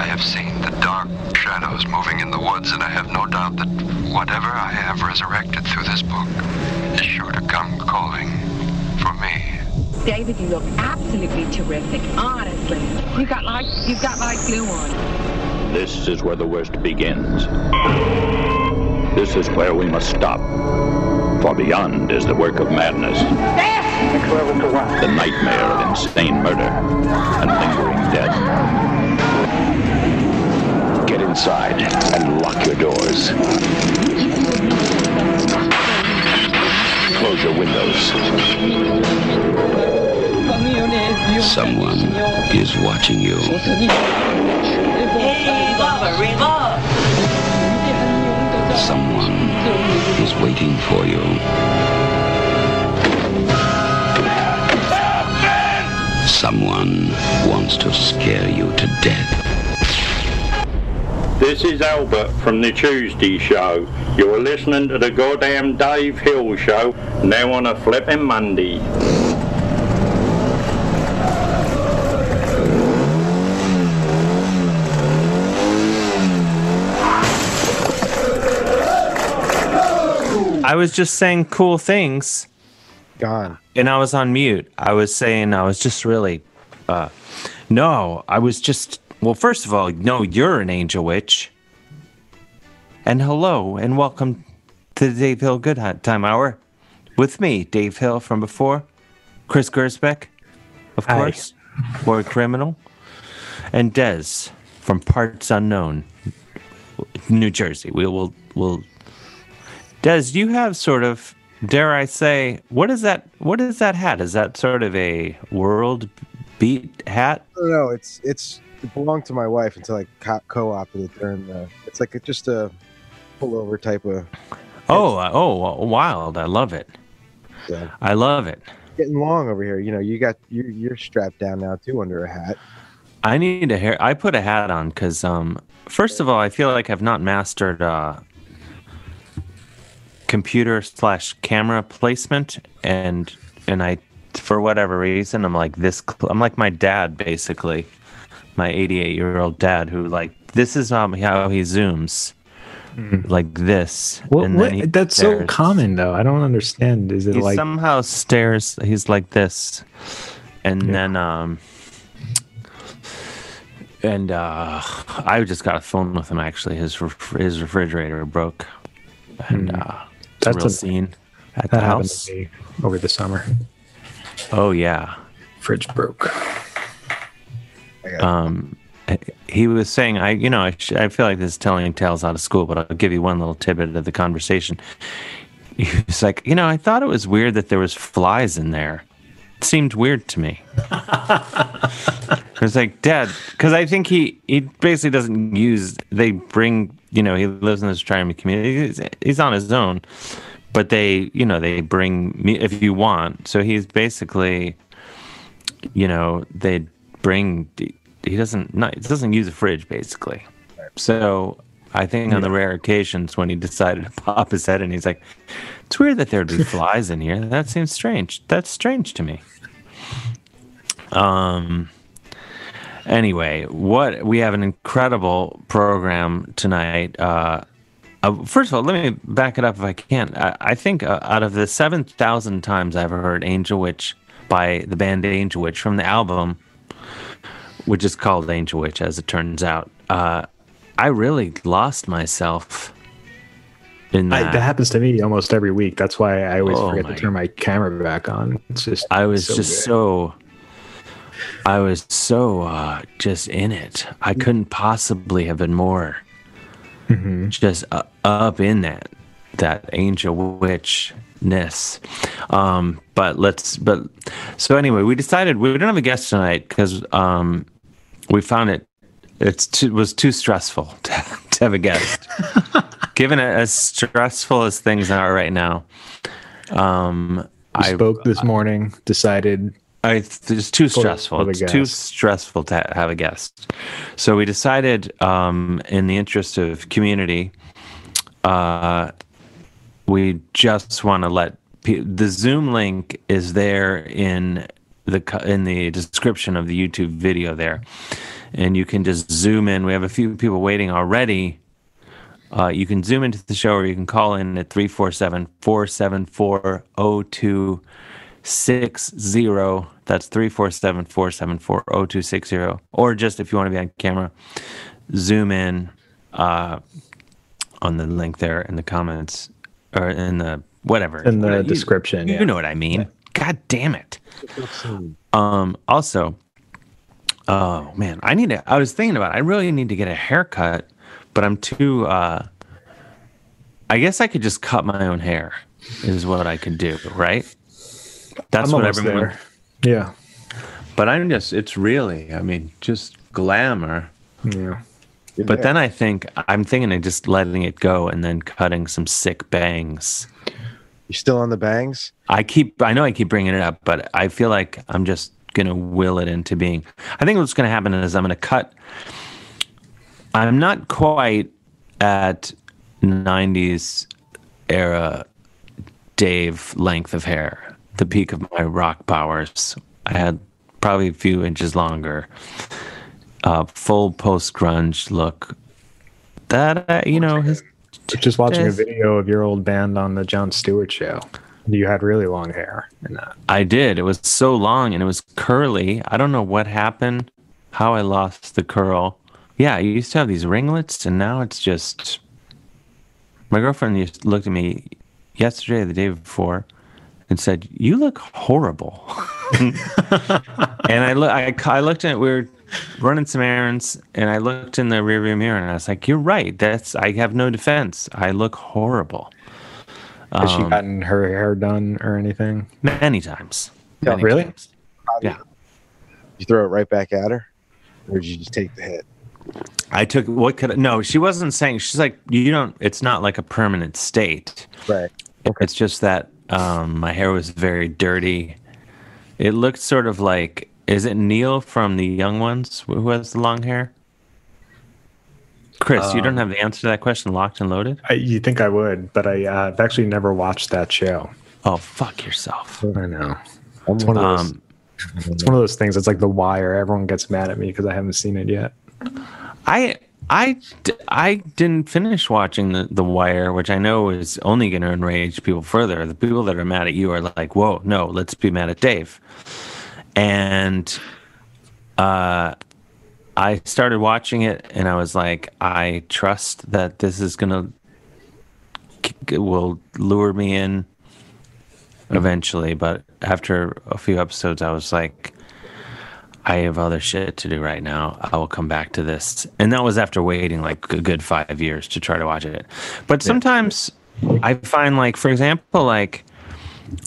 I have seen the dark shadows moving in the woods, and I have no doubt that whatever I have resurrected through this book is sure to come calling for me. David, you look absolutely terrific. Honestly, you got like you've got like glue on. This is where the worst begins. This is where we must stop. For beyond is the work of madness. The nightmare of insane murder and lingering death. Get inside and lock your doors. Close your windows. Someone is watching you. Someone is waiting for you. Someone wants to scare you to death. This is Albert from the Tuesday Show. You're listening to the goddamn Dave Hill Show, now on a flipping Monday. I was just saying cool things Gone. and I was on mute. I was saying I was just really uh no, I was just well first of all, no, you're an angel witch. And hello and welcome to the Dave Hill Good Time Hour with me, Dave Hill from before, Chris Gersbeck, of Hi. course, War Criminal, and Dez from Parts Unknown, New Jersey. We will will do you have sort of, dare I say, what is that? What is that hat? Is that sort of a world beat hat? No, it's it's it belonged to my wife until I co- co-opted it during the. It's like just a pullover type of. Oh, uh, oh, wild! I love it. Yeah. I love it. Getting long over here. You know, you got you you're strapped down now too under a hat. I need a hair. I put a hat on because, um, first of all, I feel like I've not mastered uh, computer slash camera placement, and and I, for whatever reason, I'm like this. Cl- I'm like my dad, basically, my 88 year old dad, who like this is um, how he zooms, like this. What, and what, that's so common though. I don't understand. Is it He like somehow stares. He's like this, and Yeah. then um, and uh, I just got a phone with him. Actually, his his refrigerator broke, and uh, it's a That's real a- scene at that the house. over the summer? Oh yeah. Fridge broke. Um, he was saying, I you know I, sh- I feel like this is telling tales out of school, but I'll give you one little tidbit of the conversation. He was like, you know, I thought it was weird that there was flies in there. It seemed weird to me. I was like, Dad, because I think he he basically doesn't use. They bring, you know, he lives in this tribal community. He's, he's on his own, but they, you know, they bring me if you want. So he's basically, you know, they bring. He doesn't not he doesn't use a fridge basically. So I think on the rare occasions when he decided to pop his head and he's like, "It's weird that there'd be flies in here. That seems strange. That's strange to me." Um. Anyway, what we have an incredible program tonight. Uh, uh, first of all, let me back it up if I can. I, I think uh, out of the seven thousand times I've heard "Angel Witch" by the band Angel Witch from the album, which is called Angel Witch, as it turns out, uh, I really lost myself in I, that. that happens to me almost every week. That's why I always Oh forget to turn my camera back on. It's just I was so just good. so I was so uh just in it. I couldn't possibly have been more Mm-hmm. just uh, up in that that angel witchness. Um but let's but so anyway, we decided we don't have a guest tonight cuz um we found it it's too, was too stressful to, to have a guest. Given it as stressful as things are right now. Um We spoke this morning, decided I, it's too stressful. It's too stressful to ha- have a guest. So we decided, um, in the interest of community, uh, we just want to let pe- the Zoom link is there in the in the description of the YouTube video there, and you can just zoom in. We have a few people waiting already. Uh, you can zoom into the show or you can call in at 347 474 0260. That's 347 474 0260. Or just if you want to be on camera, zoom in uh, on the link there in the comments or in the whatever. In the. You- description, You, yeah. know what I mean. God damn it. Um, also, oh man, I need to. I was thinking about. It. I really need to get a haircut, but I'm too. uh I guess I could just cut my own hair. Is what I could do, right? That's I'm what everyone. there. Yeah. But I'm just. It's really. I mean, just glamour. Yeah. But then I think I'm thinking of just letting it go and then cutting some sick bangs. You still on the bangs? I keep I know I keep bringing it up, but I feel like I'm just gonna will it into being. I think what's gonna happen is I'm gonna cut. I'm not quite at '90s era Dave length of hair, the peak of my rock powers. I had probably a few inches longer, uh, full post grunge look. That uh, you know, his Just watching a video of your old band on the Jon Stewart show. You had really long hair in that. I did. It was so long and it was curly. I don't know what happened, how I lost the curl. Yeah, I used to have these ringlets and now it's just. My girlfriend used, looked at me yesterday the day before and said, You look horrible. and I, look, I, I looked at it, we were running some errands and I looked in the rearview mirror and I was like, You're right. That's, I have no defense. I look horrible. Has she Um, gotten her hair done or anything? Many times. Yeah, Many really? times. Yeah. You throw it right back at her, or did you just take the hit? I took what could I, no, she wasn't saying she's like you don't it's not like a permanent state. Right. It's just that um my hair was very dirty. It looked sort of like is it Neil from the young ones who has the long hair? Chris, you don't have the answer to that question locked and loaded? I, you think I would, but I, uh, I've actually never watched that show. Oh fuck yourself. I know. I'm It's one of those. Um it's one of those things. It's like The Wire. Everyone gets mad at me because I haven't seen it yet. I. I, I didn't finish watching the the Wire, which I know is only going to enrage people further. The people that are mad at you are like, "Whoa, no, let's be mad at Dave." And uh, I started watching it, and I was like, I trust that this is gonna will lure me in eventually. But after a few episodes, I was like. I have other shit to do right now. I will come back to this. And that was after waiting like a good five years to try to watch it. But sometimes I find like, for example, like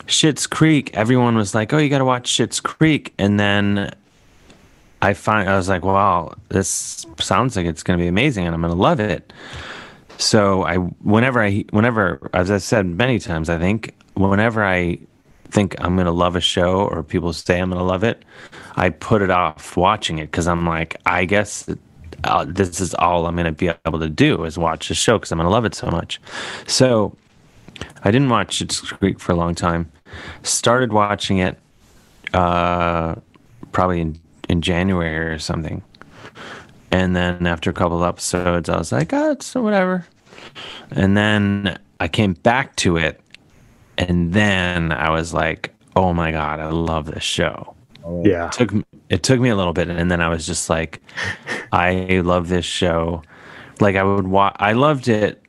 Schitt's Creek, everyone was like, oh, you got to watch Schitt's Creek. And then I find, I was like, wow, this sounds like it's going to be amazing and I'm going to love it. So I, whenever I, whenever, as I said many times, I think whenever I think I'm going to love a show or people say I'm going to love it, I put it off watching it because I'm like, I guess uh, this is all I'm going to be able to do is watch the show because I'm going to love it so much. So I didn't watch It's Creek for a long time. Started watching it uh, probably in, in January or something. And then after a couple of episodes, I was like, oh, it's whatever. And then I came back to it. And then I was like, oh my God, I love this show. Yeah. It took it took me a little bit, and then I was just like, I love this show. Like I would watch. I loved it.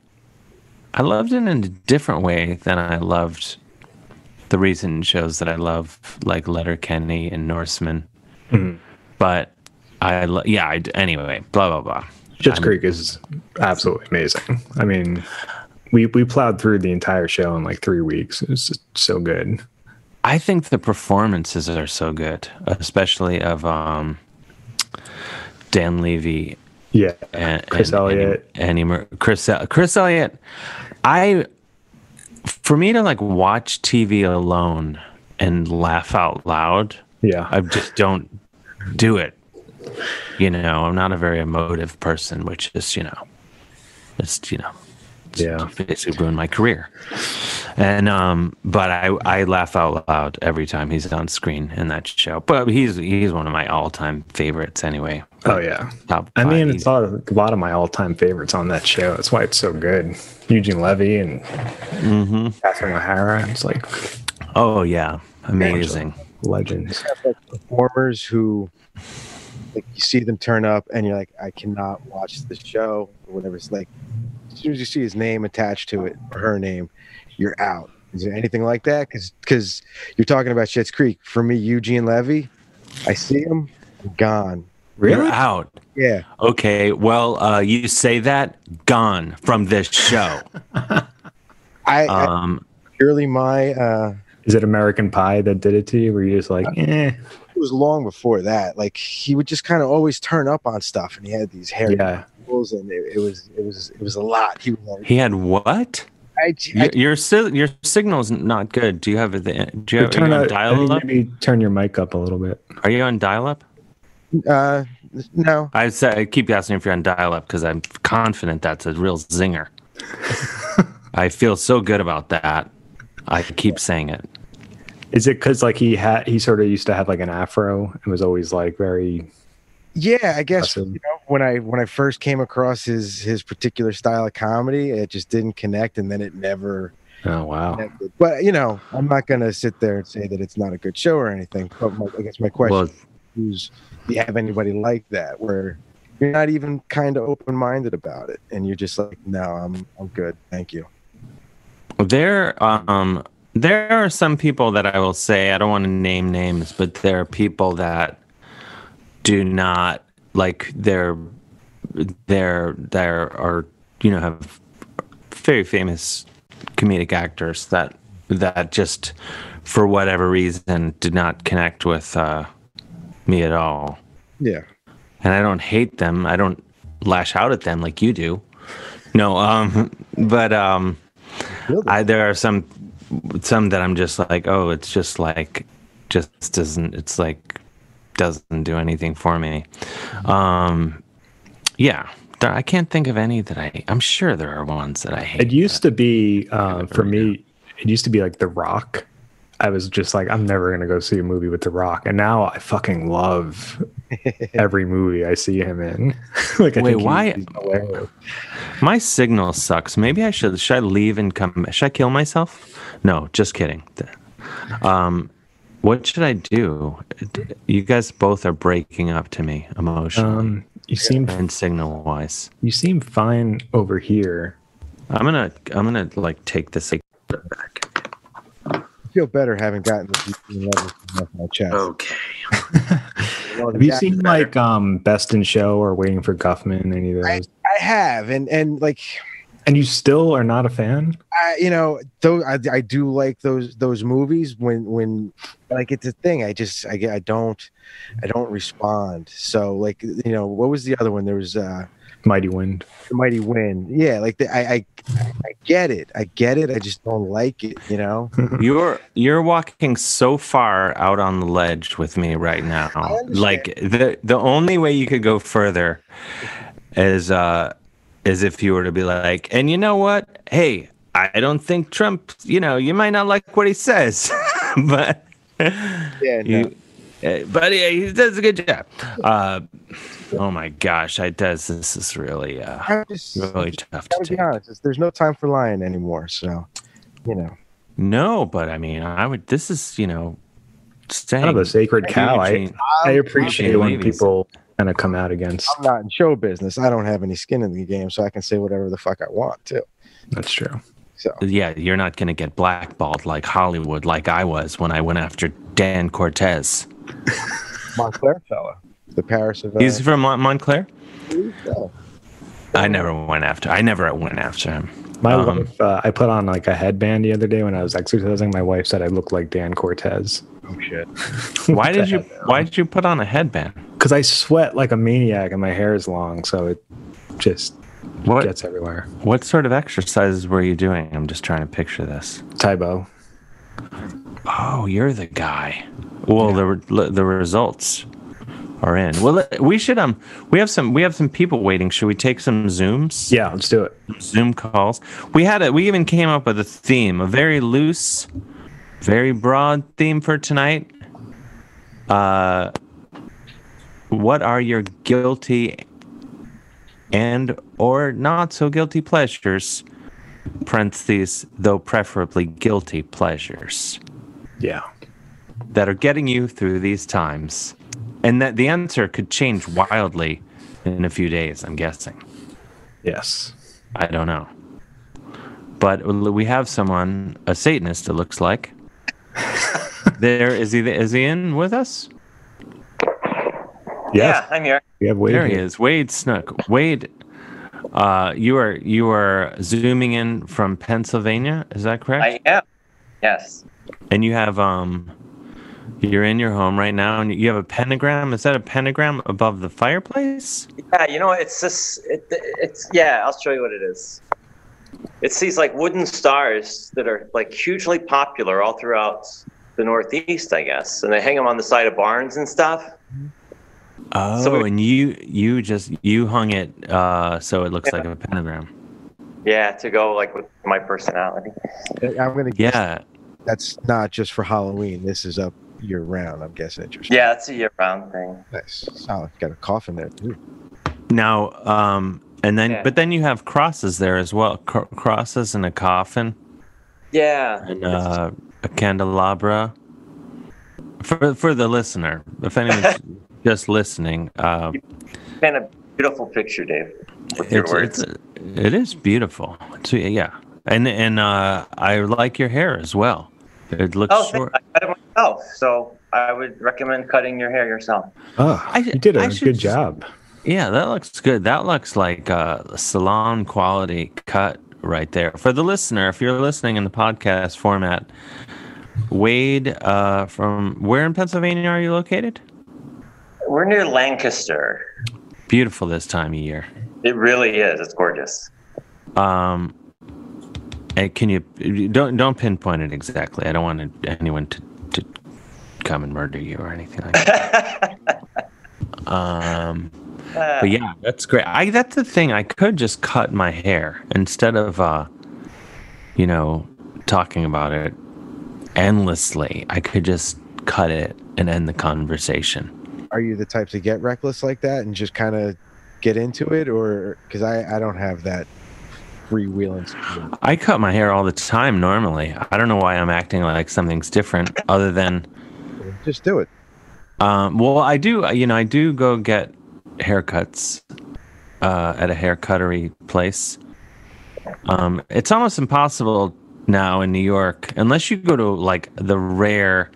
I loved it in a different way than I loved the recent shows that I love, like Letterkenny and Norsemen. But I, lo- yeah. I, anyway, blah blah blah. Schitt's Creek is absolutely amazing. I mean, we we plowed through the entire show in like three weeks. It was just so good. I think the performances are so good, especially of um, Dan Levy Yeah, and Chris and- Elliott. Annie Mur- Chris Chris Elliott. I for me to like watch TV alone and laugh out loud, Yeah, I just don't do it. You know, I'm not a very emotive person, which is you know, it's you know, Yeah. basically ruined my career. And um, but I I laugh out loud every time he's on screen in that show. But he's he's one of my all time favorites anyway. Oh yeah. top. I mean, it's a lot, of, a lot of my all-time favorites on that show. That's why it's so good. Eugene Levy and Mm-hmm. Catherine O'Hara. It's like Oh yeah, amazing. legends. like performers who like you see them turn up and you're like i cannot watch the show or whatever it's like as soon as you see his name attached to it or her name you're out is there anything like that because because you're talking about Schitt's creek for me eugene levy i see him i'm gone You're out. yeah Okay, well, uh, you say that gone from this show. i, I Um, purely my uh Is it American Pie that did it to you? Where you're just like, eh, it was long before that like he would just kind of always turn up on stuff and he had these hair yeah. and it, it was it was it was a lot he was like, he had what? I, Your I, your, si- your signal's not good. Do you have the? Do you have, are turn you on out, dial up? maybe turn your mic up a little bit. Are you on dial up? Uh no I say I keep asking if you're on dial up because I'm confident that's a real zinger. I feel so good about that. I keep saying it. Is it because like he had he sort of used to have like an afro and was always like very Yeah, I guess Awesome. you know, when I when I first came across his his particular style of comedy, it just didn't connect, and then it never oh wow connected. But you know, I'm not gonna sit there and say that it's not a good show or anything. But my, I guess my question Well, do you have anybody like that where you're not even kind of open minded about it, and you're just like, no, I'm I'm good, thank you. There, um, there are some people that I will say I don't want to name names, but there are people that do not like they're they're there are you know have very famous comedic actors that that just for whatever reason did not connect with uh, me at all Yeah, and I don't hate them. I don't lash out at them like you do. No, um, but um, I there are some some that I'm just like, oh, it's just like just doesn't. It's like doesn't do anything for me. Um, yeah, there, I can't think of any that I. I'm sure there are ones that I hate. It used to be uh, for me. It used to be like The Rock. I was just like, I'm never gonna go see a movie with The Rock, and now I fucking love every movie I see him in. like, I Wait, think why- My signal sucks. Maybe I should. Should I leave and come? Should I kill myself? No, just kidding. Um, what should I do? You guys both are breaking up to me emotionally Um, you seem and signal wise. you seem fine over here. I'm gonna I'm gonna like take this like back. I feel better having gotten the Eugene Levy from off my chest. Okay. Well, Have you that- seen like um Best in Show or Waiting for Guffman? Any of those? I have, and and like And you still are not a fan? I, you know, though I, I do like those those movies when when like it's a thing. I just I get I don't I don't respond. So like you know, what was the other one? There was uh Mighty Wind. the Mighty Wind. Yeah, like the, I I I get it. I get it. I just don't like it. You know. You're you're walking so far out on the ledge with me right now. Like the the only way you could go further is uh is if you were to be like, and you know what? Hey, I don't think Trump. You know, you might not like what he says, but Yeah. No. you, uh, but yeah, he does a good job. Uh, oh my gosh, I does. This is really uh just, really tough to gotta be take. honest. There's no time for lying anymore. So, you know. No, but I mean, I would. This is you know, saying Kind of a sacred cow. I, I appreciate when people kind of come out against. I'm not in show business. I don't have any skin in the game, so I can say whatever the fuck I want to. That's true. So Yeah, you're not going to get blackballed like Hollywood, like I was when I went after Dan Cortese. Montclair fella, the Paris of. Uh, He's from Mont- Montclair. I never went after. I never went after him. My Um, wife, uh, I put on like a headband the other day when I was exercising. My wife said I looked like Dan Cortese. oh shit. Why did you? Why did you put on a headband? Because I sweat like a maniac and my hair is long, so it just What? gets everywhere. What sort of exercises were you doing? I'm just trying to picture this. Tae Bo. Oh, you're the guy. Well, the re- the results are in. Well, we should um we have some we have some people waiting. Should we take some zooms? Yeah, let's do it. Zoom calls. We had it. We even came up with a theme, a very loose, very broad theme for tonight. Uh, what are your guilty and or not so guilty pleasures? Parentheses, though preferably guilty pleasures Yeah. that are getting you through these times. And that the answer could change wildly in a few days, I'm guessing. Yes. I don't know. But we have someone, a Satanist, it looks like. there is he. Is he in with us? Yes. Yeah, I'm here. We have Wade there he here. is, Wade Snook. Wade, uh, you are you are zooming in from Pennsylvania. Is that correct? I am. Yes. and you have um, you're in your home right now, and you have a pentagram. Is that a pentagram above the fireplace? Yeah, you know, it's just, it, it's, yeah, I'll show you what it is. It's these like wooden stars that are like hugely popular all throughout the Northeast, I guess. And they hang them on the side of barns and stuff. Oh, So we- and you you just you hung it uh, so it looks like a pentagram. Yeah, to go like with my personality. I'm gonna guess Yeah, that's not just for Halloween. This is up year round. I'm guessing. Interesting. Yeah, it's a year round thing. Nice. Solid. Got a coffin there too. Now, um, and then, Yeah. but then you have crosses there as well. Cr- crosses and a coffin Yeah. and uh, a candelabra. For for the listener, if anyone's just listening, uh, Kind of beautiful picture, Dave. With your it's, words. it's it is beautiful. It's, yeah, and and uh, I like your hair as well. It looks oh, short. I cut it myself. So I would recommend cutting your hair yourself. Oh, I- you did a I should good just- job. Yeah, that looks good. That looks like a salon quality cut right there. For the listener, if you're listening in the podcast format, Wade uh, from where in Pennsylvania are you located? We're near Lancaster. Beautiful this time of year. It really is. It's gorgeous. Um, and can you don't don't pinpoint it exactly? I don't want anyone to, to come and murder you or anything like that. um, Uh, but yeah, that's great. I that's the thing. I could just cut my hair instead of uh, you know, talking about it endlessly. I could just cut it and end the conversation. Are you the type to get reckless like that and just kind of get into it, or because I I don't have that freewheeling. I cut my hair all the time normally. I don't know why I'm acting like something's different other than Just do it. Um, well, I do. You know, I do go get haircuts uh, at a haircuttery place. Um, it's almost impossible now in New York unless you go to like the rare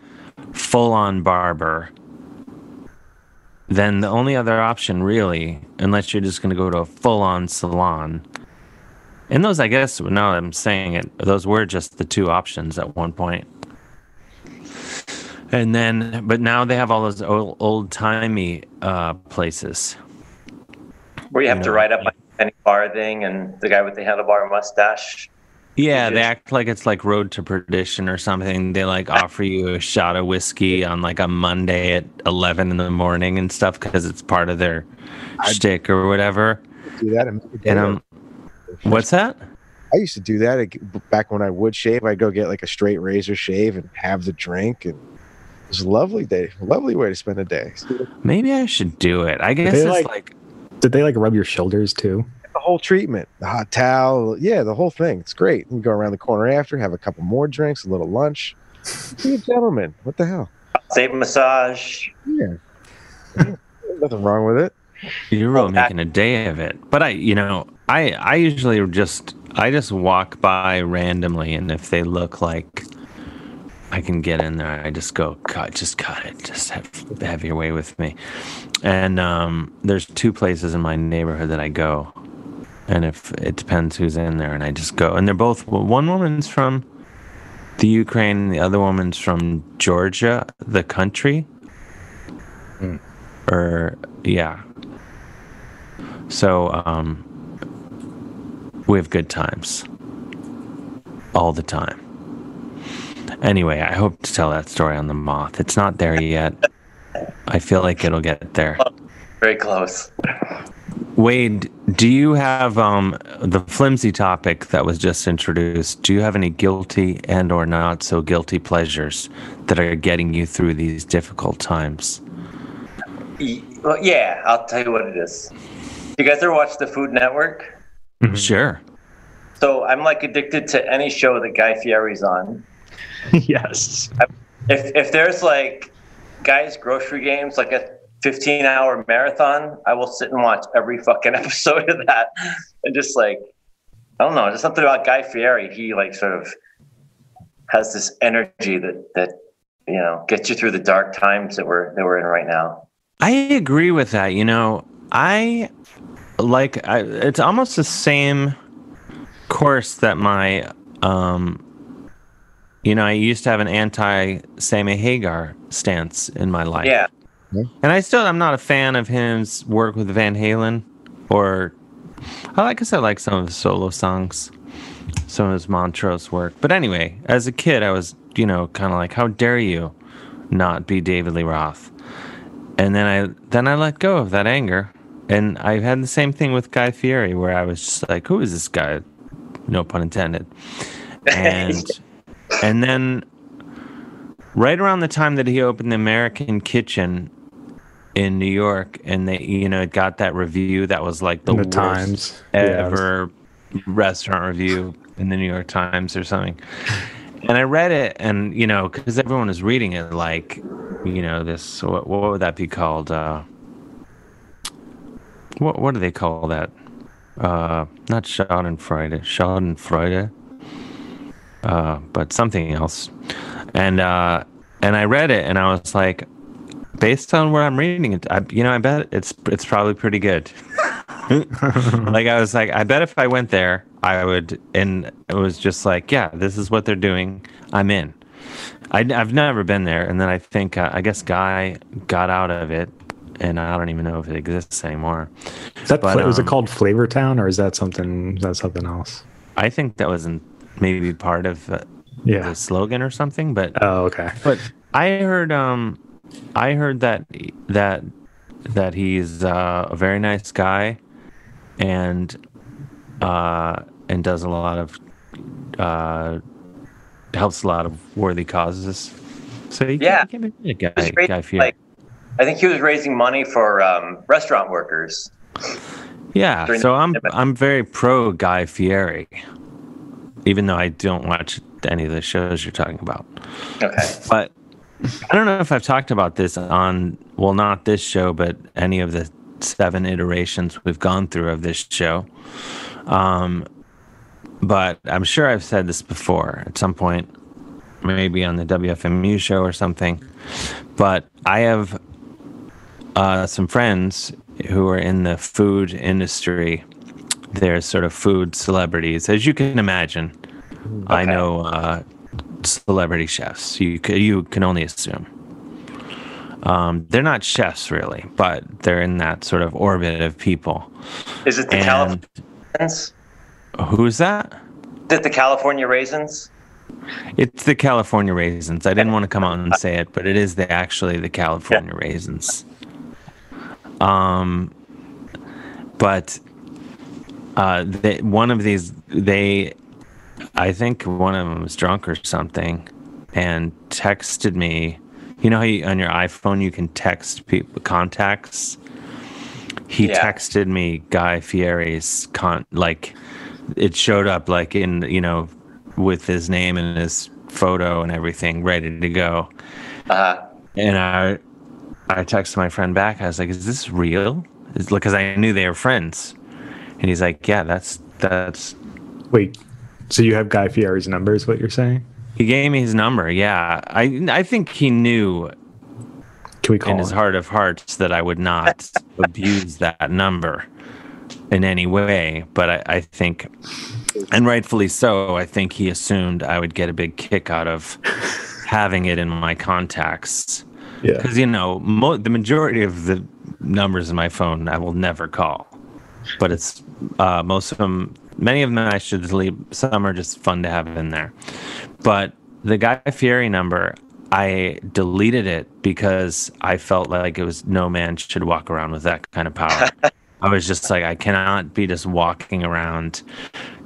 full-on barber. Then the only other option, really, unless you're just going to go to a full-on salon. And those, I guess, now I'm saying it, those were just the two options at one point. And then, but now they have all those old, old timey uh, places. Where you have to know, write up like Penny Farthing and the guy with the handlebar mustache. Yeah, they act like it's like Road to Perdition or something. They like offer you a shot of whiskey on like a Monday at 11 in the morning and stuff because it's part of their shtick or whatever. Do that. And, make a And of um, what's that? I used to do that back when I would shave. I'd go get like a straight razor shave and have the drink, and it was a lovely day, lovely way to spend a day. Maybe I should do it. I guess it's like- like, Did they like rub your shoulders too? The whole treatment, the hot towel, yeah, the whole thing. It's great. You go around the corner after, have a couple more drinks, a little lunch. Be a gentleman. What the hell? Save massage. Yeah, nothing wrong with it. You're really that- making a day of it. But I, you know, I I usually just I just walk by randomly, and if they look like I can get in there, I just go cut, just cut it, just have, have your way with me. And um, there's two places in my neighborhood that I go, and if it depends who's in there, and I just go, and they're both one woman's from the Ukraine, and the other woman's from Georgia, the country. Or yeah, so um, we have good times all the time. Anyway, I hope to tell that story on the moth. It's not there yet. I feel like it'll get there. Very close. Wade, do you have um, the flimsy topic that was just introduced? Do you have any guilty and or not so guilty pleasures that are getting you through these difficult times? Well, yeah, I'll tell you what it is. You guys ever watch the Food Network? Mm-hmm. Sure. So I'm like addicted to any show that Guy Fieri's on. yes. If if there's like guys grocery games, like a 15 hour marathon, I will sit and watch every fucking episode of that, and just like I don't know, just something about Guy Fieri. He like sort of has this energy that that you know gets you through the dark times that we're that we're in right now. I agree with that. You know, I like I, it's almost the same course that my um you know, I used to have an anti Sammy Hagar stance in my life. Yeah. And I still I'm not a fan of his work with Van Halen or I like I said I like some of his solo songs, some of his Montrose work. But anyway, as a kid I was, you know, kind of like how dare you not be David Lee Roth? And then I then I let go of that anger. And I had the same thing with Guy Fieri where I was just like, who is this guy? No pun intended. And and then right around the time that he opened the American Kitchen in New York, and they, you know, it got that review that was like the, the worst Times. Yeah, was- ever restaurant review in the New York Times or something. And I read it, and you know, because everyone was reading it, like, you know, this what, what would that be called? Uh, what what do they call that? Uh, not Schadenfreude, Schadenfreude, uh, but something else. And uh, and I read it, and I was like, based on where I'm reading it, I, you know, I bet it's it's probably pretty good. like I was like, I bet if I went there, I would, and it was just like, yeah, this is what they're doing. I'm in. I, have never been there, and then I think uh, I guess Guy got out of it, and I don't even know if it exists anymore. Is that But, fla- was it um, called Flavor Town or is that something? Is that something else? I think that was in, maybe part of uh, Yeah. the slogan or something, but Oh, okay. But I heard um I heard that that that he's uh, a very nice guy and uh and does a lot of uh helps a lot of worthy causes. So you Yeah. can't, you can't be a He guy, was guy like, I think he was raising money for um, restaurant workers. yeah, so I'm pandemic. I'm very pro Guy Fieri, even though I don't watch any of the shows you're talking about. Okay. But I don't know if I've talked about this on, well, not this show, but any of the seven iterations we've gone through of this show. Um, but I'm sure I've said this before at some point, maybe on the WFMU show or something. But I have uh, some friends who are in the food industry. They're sort of food celebrities, as you can imagine. I know uh, celebrity chefs. You you can only assume. Um, they're not chefs really, but they're in that sort of orbit of people. Is it the And Californians? who's that? Is it the California raisins? It's the California raisins. I didn't want to come out and say it, but it is the actually the California raisins. Um, but uh, they, one of these, they, I think one of them was drunk or something, and texted me. You know how you, on your iPhone you can text people contacts. He Yeah. texted me Guy Fieri's con like it showed up like in you know with his name and his photo and everything ready to go. Uh-huh. And I I texted my friend back. I was like, "Is this real?" Because I knew they were friends. And he's like, "Yeah, that's that's." Wait, so you have Guy Fieri's number? Is what you're saying? He gave me his number. Yeah, I I think he knew Can we call in his heart of hearts that I would not abuse that number in any way. But I, I think, and rightfully so, I think he assumed I would get a big kick out of having it in my contacts. Yeah. Because, you know, mo- the majority of the numbers in my phone I will never call. But it's uh, most of them, many of them I should delete. Some are just fun to have in there. But the Guy Fieri number, I deleted it because I felt like it was no man should walk around with that kind of power. I was just like, I cannot be just walking around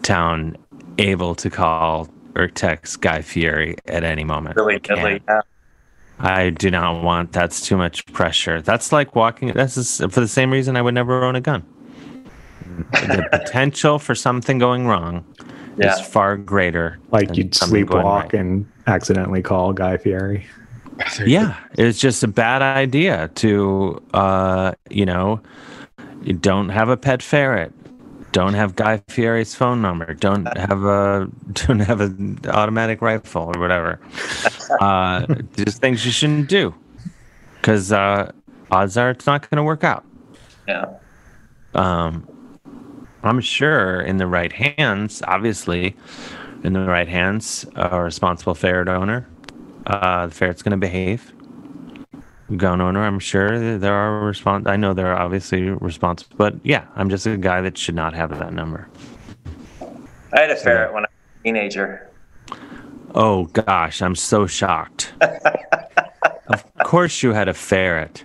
town able to call or text Guy Fieri at any moment. really, really. Yeah. I do not want. That's too much pressure. That's like walking. That's just for the same reason I would never own a gun. the potential for something going wrong Yeah. is far greater. Like than you'd something going sleepwalk right. and accidentally call Guy Fieri. Yeah, it's just a bad idea to, uh, you know, you don't have a pet ferret. Don't have Guy Fieri's phone number. Don't have a don't have an automatic rifle or whatever. Uh, just things you shouldn't do, because uh, odds are it's not going to work out. Yeah. Um, I'm sure in the right hands, obviously, in the right hands, a responsible ferret owner, uh, the ferret's going to behave. Gun owner, I'm sure there are respons. I know there are obviously responsible, but yeah, I'm just a guy that should not have that number. I had a ferret when I was a teenager. Oh gosh, I'm so shocked. of course, you had a ferret.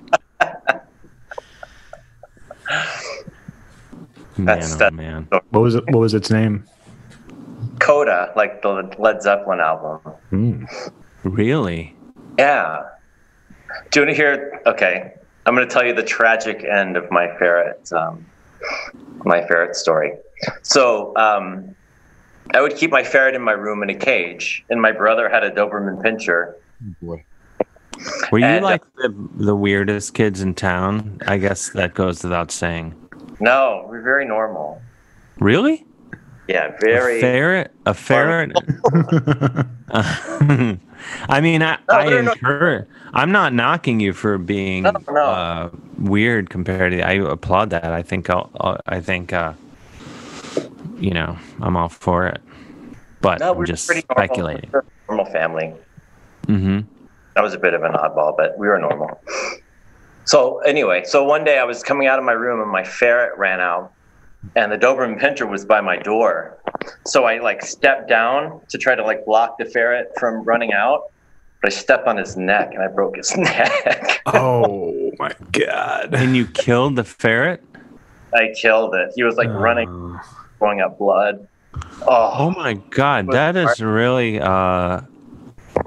Man, That's- oh that- man. What was it? What was its name? Coda, like the Led Zeppelin album. Hmm. Really? Yeah. Do you want to hear? Okay, I'm going to tell you the tragic end of my ferret, um, my ferret story. So, um, I would keep my ferret in my room in a cage, and my brother had a Doberman Pinscher. Boy. Were you And, uh, like the, the weirdest kids in town? I guess that goes without saying. No, we're very normal. Really? Yeah, very A ferret? A ferret? I mean, I, No, I not- I'm not knocking you for being No, no. Uh, weird compared to. I applaud that. I think. I'll, I'll- I think. Uh, you know, I'm all for it. But No, I'm we're just normal. speculating. We're a normal family. Mm-hmm. That was a bit of an oddball, but we were normal. So anyway, so one day I was coming out of my room and my ferret ran out, and the Doberman Pinscher was by my door. So I like stepped down to try to like block the ferret from running out, but I stepped on his neck and I broke his neck. Oh my god! And you killed the ferret? I killed it. He was like running, Oh. throwing up blood. Oh Oh, my god, that is really uh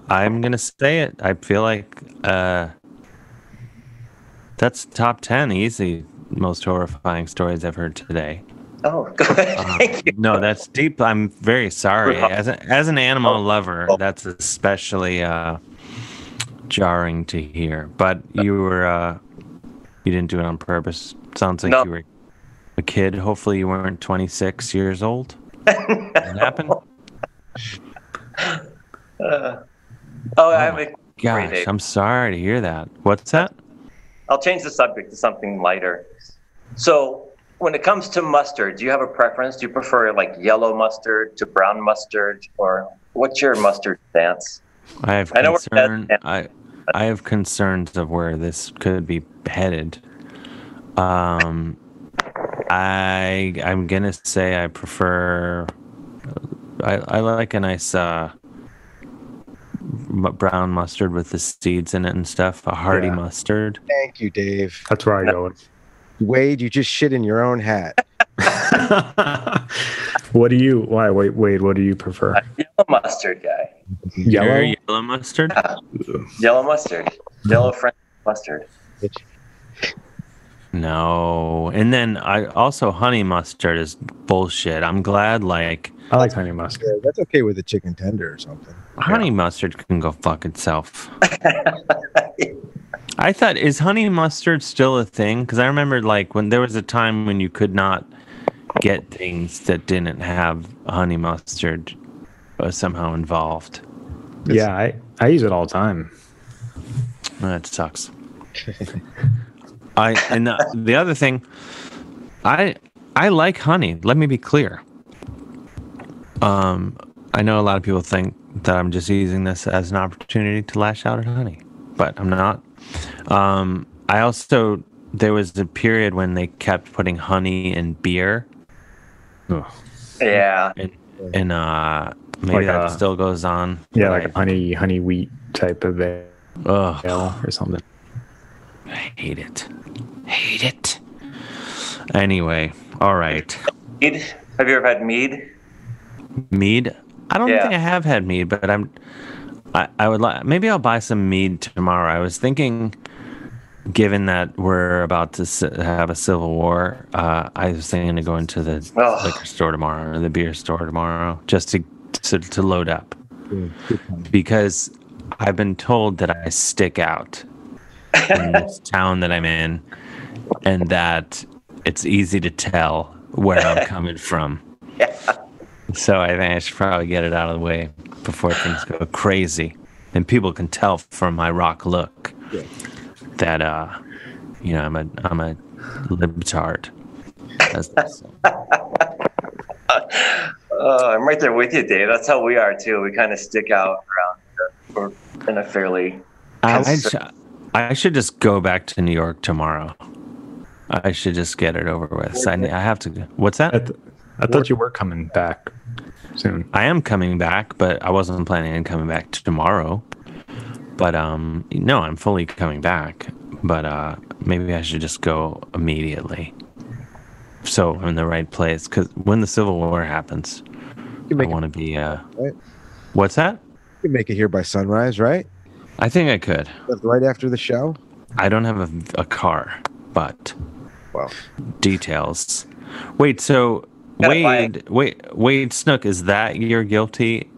I'm gonna say it. I feel like uh that's top ten easy most horrifying stories I've heard today. oh. Uh, you. no, that's deep. I'm very sorry. As a, as an animal Oh. lover, that's especially uh jarring to hear. But you were uh you didn't do it on purpose. Sounds like No. you were a kid. Hopefully you weren't 26 years old. What happened? Uh, oh, I have a Gosh. I'm sorry to hear that. What's that? I'll change the subject to something lighter. So, when it comes to mustard, do you have a preference? Do you prefer like yellow mustard to brown mustard, or what's your mustard stance? I have I concern. I I have concerns of where this could be headed. Um, I I'm gonna say I prefer. I I like a nice uh brown mustard with the seeds in it and stuff. A hearty Yeah. mustard. Thank you, Dave. That's where I go. with- Wade, you just shit in your own hat. what do you? Why? Wait, wait. What do you prefer? Yellow mustard guy. Yellow. Yellow mustard. Yellow mustard. Yellow French mustard. No, and then I also honey mustard is bullshit. I'm glad like I like honey mustard. Yeah, that's okay with a chicken tender or something. honey mustard can go fuck itself. I thought is honey mustard still a thing? Because I remember like when there was a time when you could not get things that didn't have honey mustard uh, somehow involved. Yeah, I I use it all the time. That sucks. I and the, the other thing, I I like honey. Let me be clear. Um, I know a lot of people think that I'm just using this as an opportunity to lash out at honey, but I'm not. Um, I also there was a period when they kept putting honey in beer, Ugh. Yeah. and uh, maybe Like that a- still goes on. Yeah, like I- a honey honey wheat type of ale Ugh. or something. I hate it. Hate it. Anyway, all right. Mead. Have you ever had mead? Mead. I don't Yeah. think I have had mead, but I'm. I, I would like maybe I'll buy some mead tomorrow. I was thinking, given that we're about to si- have a civil war, uh, I was thinking to go into the Ugh. liquor store tomorrow or the beer store tomorrow just to to, to load up because I've been told that I stick out in this town that I'm in, and that it's easy to tell where I'm coming from. Yeah. So I think I should probably get it out of the way before things go crazy, and people can tell from my rock look Yeah. that uh, you know, I'm a I'm a libtard. As they say. Uh, I'm right there with you, Dave. That's how we are too. We kind of stick out around here. We're in a fairly. I, I, I should just go back to New York tomorrow. I should just get it over with. So I, I have to. What's that? I, th- I thought you were coming back soon. I am coming back, but I wasn't planning on coming back tomorrow. But um, no, I'm fully coming back. But uh, maybe I should just go immediately, so I'm in the right place. Because when the Civil War happens, You I want to be. Uh, Right. what's that? you make it here by sunrise, right? I think I could. Left right after the show. I don't have a, a car, but Well, details. Wait, so Gotta Wade, wait, Wade Snook, is that your guilty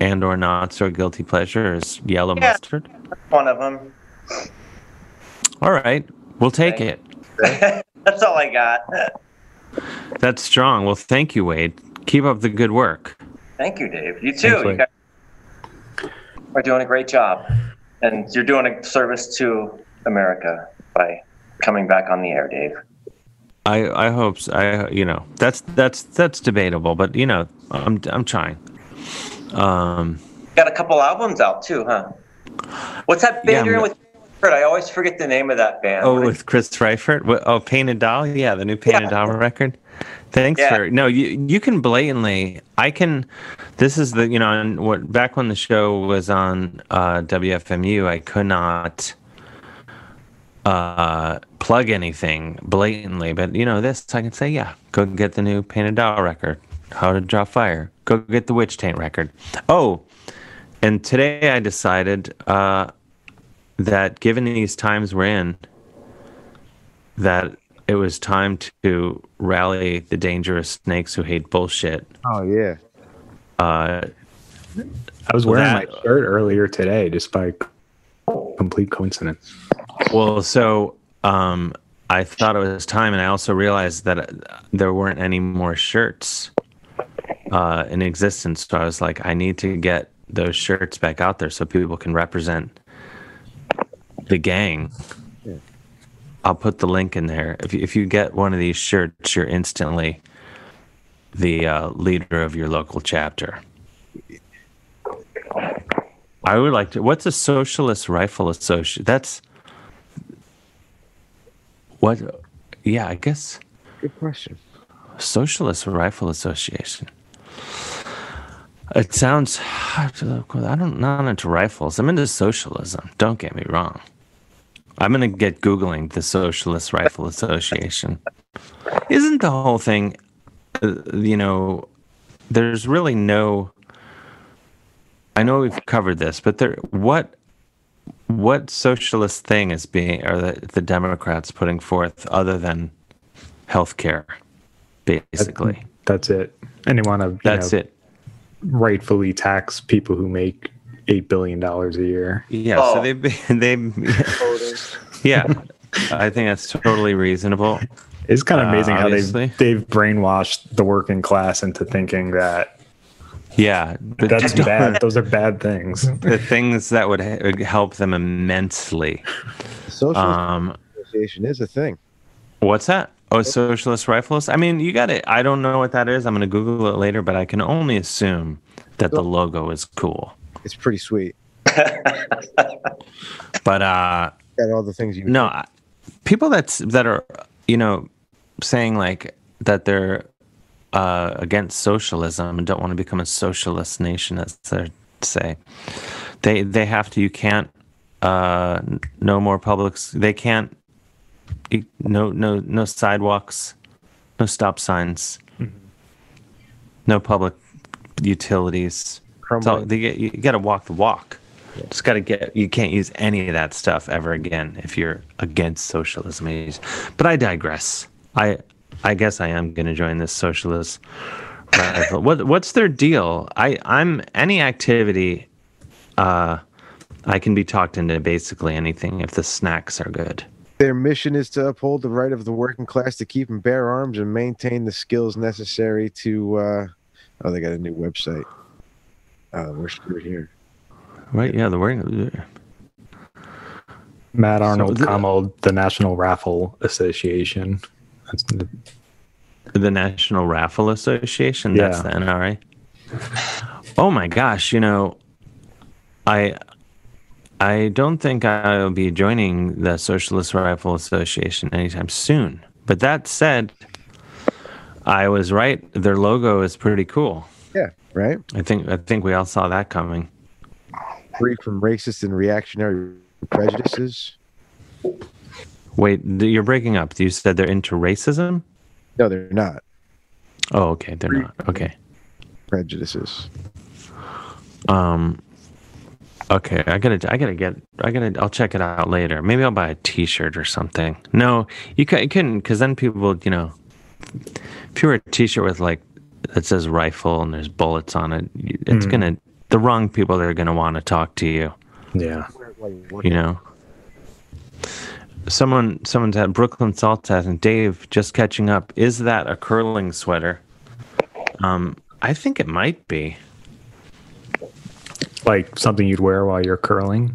and or not so guilty pleasure? Is yellow Yeah. mustard? One of them. All right, we'll take Okay. it. That's all I got. That's strong. Well, thank you, Wade. Keep up the good work. Thank you, Dave. You too. Thanks, you guys are doing a great job, and you're doing a service to America by coming back on the air, Dave. I I hope so. I you know that's that's that's debatable, but you know I'm I'm trying. Um, Got a couple albums out too, huh? What's that band Yeah, you're in with? I always forget the name of that band. Oh, with Chris Reifert. What, oh, Painted Doll. Yeah, the new Painted Doll record. Thanks Yeah. for no. You you can blatantly. I can. This is the you know and what back when the show was on uh, WFMU. I could not uh, plug anything blatantly, but you know this I can say yeah. Go get the new Painted Doll record. How to Draw Fire. Go get the Witch Taint record. Oh, and today I decided. Uh, that given these times we're in, that it was time to rally the dangerous snakes who hate bullshit. oh yeah. Uh, I was wearing That- my shirt earlier today, just by complete coincidence. well, so um, I thought it was time, and I also realized that uh, there weren't any more shirts uh, in existence. So I was like, I need to get those shirts back out there so people can represent the gang. I'll put the link in there. If you, if you get one of these shirts, you're instantly the uh, leader of your local chapter. I would like to. What's a socialist rifle association? That's what. Yeah, I guess Good question. socialist rifle association. It sounds. I don't not into rifles. I'm into socialism. Don't get me wrong. I'm gonna get googling the Socialist Rifle Association. Isn't the whole thing, uh, you know, there's really no. I know we've covered this, but there, what, what socialist thing is being are the, the Democrats putting forth other than healthcare, basically? That's it. And they want to That's it. rightfully tax people who make eight billion dollars a year. Yeah. Oh. So they they yeah. I think that's totally reasonable. It's kind of Uh, amazing how they've they've brainwashed the working class into thinking that Yeah, but that's bad. Those are bad things. the things that would, he- help them immensely. The Socialist Um, Association is a thing. what's that? Oh, socialist rifles. I mean, you got it. I don't know what that is. I'm going to Google it later, but I can only assume that the logo is cool. It's pretty sweet. But uh, Got all the things you no, I- people that's that are you know saying like that they're uh, against socialism and don't want to become a socialist nation, as they say. They they have to. You can't. Uh, no more publics. They can't. No no no sidewalks. No stop signs. No public utilities. It's all, crumbling. they get, you got to walk the walk. Just got to get. You can't use any of that stuff ever again if you're against socialism. But I digress. I I guess I am going to join this socialist what what's their deal? I I'm any activity. Uh, I can be talked into basically anything if the snacks are good. Their mission is to uphold the right of the working class to keep and bear arms and maintain the skills necessary to. Uh, oh, they got a new website. Uh, we're screwed here. Right? Yeah, the working. Matt Arnold, so the, the National Raffle Association. The, the, National Raffle Association. That's yeah. the NRA. Oh my gosh! You know, I I don't think I'll be joining the Socialist Rifle Association anytime soon. But that said, I was right. Their logo is pretty cool. Right. I think I think we all saw that coming. Free from racist and reactionary prejudices. Wait, you're breaking up. You said they're into racism? No, they're not. Oh, okay, they're Free not. Okay. Prejudices. Um Okay, I gotta, I gotta get, I gotta, I'll check it out later. Maybe I'll buy a T-shirt or something. No, you, you couldn't, because then people, would, you know, if you wear a T-shirt with like that says rifle and there's bullets on it, it's mm. gonna, the wrong people that are gonna want to talk to you. Yeah, you know. Someone, someone's at Brooklyn Salt and Dave, just catching up. Is that a curling sweater? Um, I think it might be like something you'd wear while you're curling?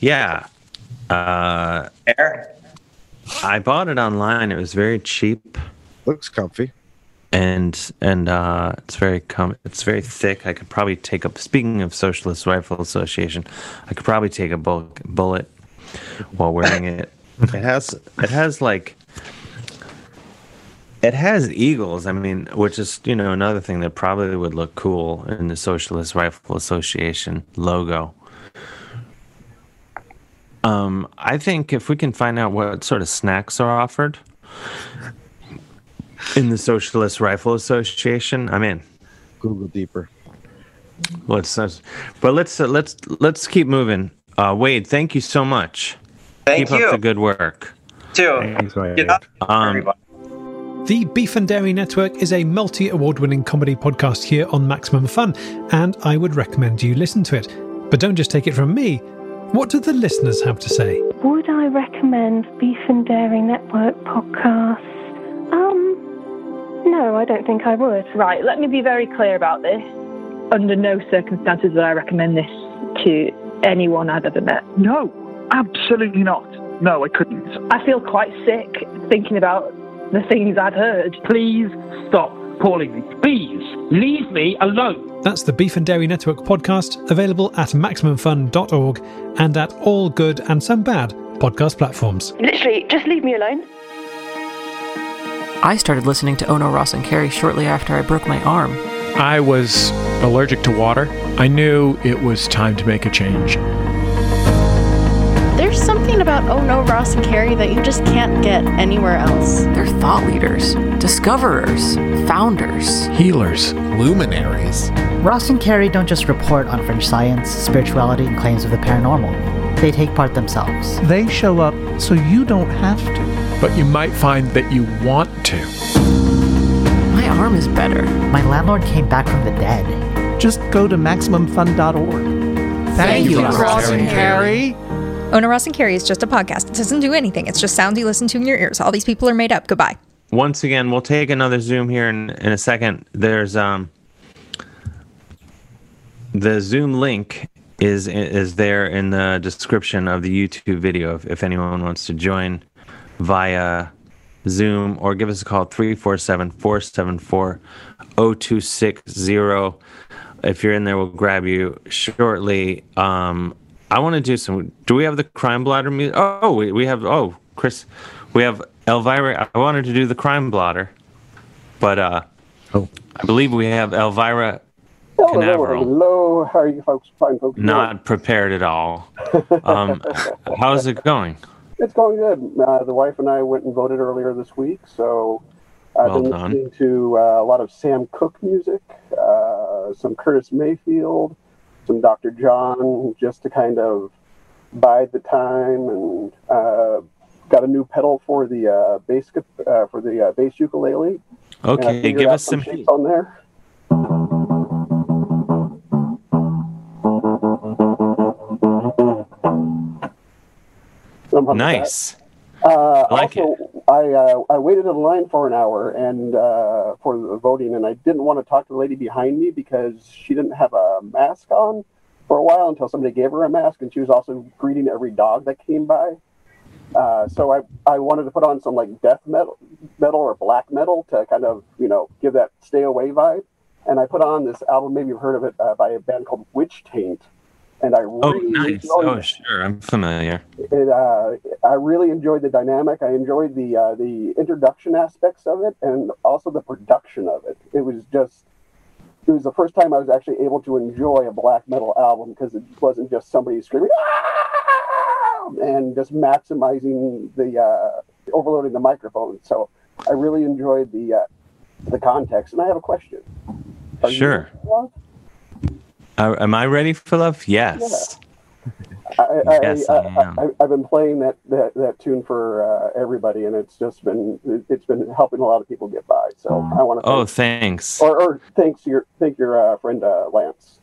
Yeah. Uh, Air. I bought it online. It was very cheap. Looks comfy. And and uh, it's very com- it's very thick. I could probably take up. Speaking of Socialist Rifle Association, I could probably take a bullet bullet while wearing it. it has it has like it has eagles. I mean, which is you know another thing that probably would look cool in the Socialist Rifle Association logo. Um, I think if we can find out what sort of snacks are offered in the Socialist Rifle Association, I'm in. Google deeper. Let's, but let's uh, let's let's keep moving. Uh, Wade, thank you so much. Thank keep you. up the good work. Too. Thanks, Wade. Um, the Beef and Dairy Network is a multi award winning comedy podcast here on Maximum Fun, and I would recommend you listen to it. But don't just take it from me. What do the listeners have to say? Would I recommend Beef and Dairy Network podcasts? Um, no, I don't think I would. Right, let me be very clear about this. Under no circumstances would I recommend this to anyone I've ever met. No, absolutely not. No, I couldn't. I feel quite sick thinking about the things I've heard. Please stop calling me. Please leave me alone. That's the Beef and Dairy Network podcast, available at MaximumFun.org and at all good and some bad podcast platforms. Literally, just leave me alone. I started listening to Ono Ross and Carrie shortly after I broke my arm. I was allergic to water. I knew it was time to make a change. There's something about Oh No, Ross and Carrie that you just can't get anywhere else. They're thought leaders, discoverers, founders, healers, luminaries. Ross and Carrie don't just report on fringe science, spirituality, and claims of the paranormal. They take part themselves. They show up so you don't have to. But you might find that you want to. My arm is better. My landlord came back from the dead. Just go to MaximumFun.org. Thank, Thank you, Ross and Carrie. Ona Ross and Carrie is just a podcast. It doesn't do anything. It's just sounds you listen to in your ears. All these people are made up. Goodbye. Once again, we'll take another Zoom here in, in a second. There's um the Zoom link is is there in the description of the YouTube video if, if anyone wants to join via Zoom or give us a call 347 474 0260. If you're in there, we'll grab you shortly. Um, I want to do some. Do we have the crime blotter music? Oh, we, we have. Oh, Chris, we have Elvira. I wanted to do the crime blotter, but uh, oh, I believe we have Elvira Hello, Canaveral. hello, how are you folks? Fine, folks. Not prepared at all. Um, how's it going? It's going good. Uh, the wife and I went and voted earlier this week, so I've well been done. listening to uh, a lot of Sam Cooke music, uh, some Curtis Mayfield some Dr. John just to kind of bide the time, and uh, got a new pedal for the uh, bass uh, for the uh, bass ukulele. Okay, give us some. shapes on there. Nice. Uh, I like also, I uh, I waited in line for an hour and uh, for the voting, and I didn't want to talk to the lady behind me because she didn't have a mask on for a while until somebody gave her a mask, and she was also greeting every dog that came by. Uh, so I I wanted to put on some like death metal metal or black metal to kind of you know give that stay away vibe, and I put on this album. Maybe you've heard of it uh, by a band called Witch Taint, and I Oh, really nice. Oh, it sure. I'm familiar. it, uh, I really enjoyed the dynamic. I enjoyed the uh, the introduction aspects of it, and also the production of it. It was just, it was the first time I was actually able to enjoy a black metal album because it wasn't just somebody screaming "Ah!" and just maximizing the uh, overloading the microphone. So I really enjoyed the uh, the context. And I have a question. Are Sure. love? Uh, am I ready for love? Yes. I, I, Yes, I, I. I, I've been playing that, that, that tune for uh, everybody, and it's just been it- it's been helping a lot of people get by. So I want to Oh, thanks. or, or thanks your thank your uh, friend uh, Lance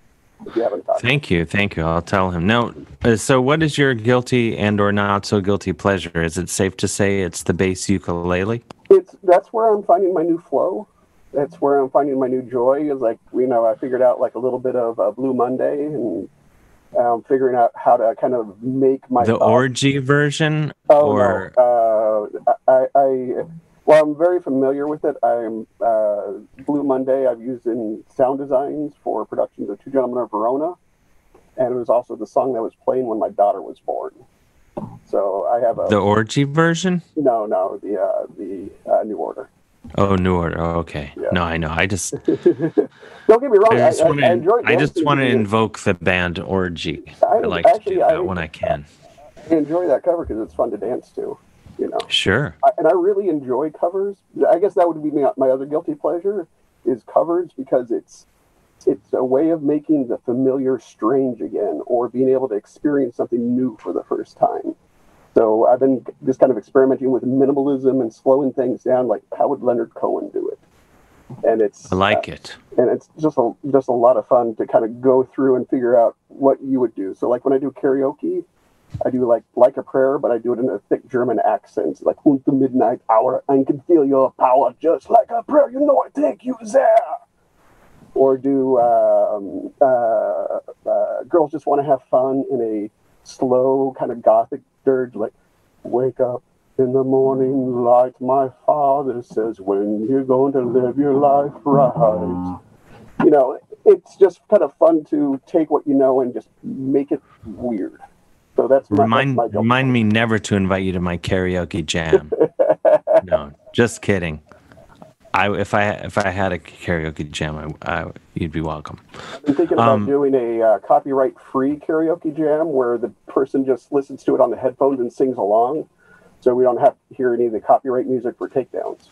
if you haven't talked. Thank you, thank you. I'll tell him. Now, uh, so what is your guilty and or not so guilty pleasure? Is it safe to say it's the bass ukulele? It's that's where I'm finding my new flow. That's where I'm finding my new joy. Is like you know I figured out like a little bit of uh, Blue Monday and. Um, figuring out how to kind of make my the thoughts orgy version, Oh or no. Uh, I, I, well, I'm very familiar with it. I'm uh, Blue Monday. I've used in sound designs for productions of Two Gentlemen of Verona, and it was also the song that was playing when my daughter was born. So I have a the orgy version? no, no, the uh, the uh, New Order. Oh, New Order. Oh, okay. No, I know. I just, Don't get me wrong. I just want to, I just want to to invoke the band Orgy. I, I- like to actually, do that I- when I can. I enjoy that cover because it's fun to dance to. You know. Sure. I, and I really enjoy covers. I guess that would be my, my other guilty pleasure is covers because it's it's a way of making the familiar strange again, or being able to experience something new for the first time. So I've been just kind of experimenting with minimalism and slowing things down, like how would Leonard Cohen do it? And it's I like it. and it's just a just a lot of fun to kind of go through and figure out what you would do. So like when I do karaoke, I do like like a prayer, but I do it in a thick German accent, like "Und the midnight hour, I can feel your power just like a prayer. You know I take you there." Or do um, uh, uh, girls just want to have fun in a slow kind of gothic dirge, like "Wake up in the morning light, my father says, when you're going to live your life right." You know, it's just kind of fun to take what you know and just make it weird. So that's my, Remind that's my remind me never to invite you to my karaoke jam. no, just kidding. I if I if I had a karaoke jam, I, I you'd be welcome. I'm thinking about Um, doing a uh, copyright-free karaoke jam where the person just listens to it on the headphones and sings along, so we don't have to hear any of the copyright music for takedowns.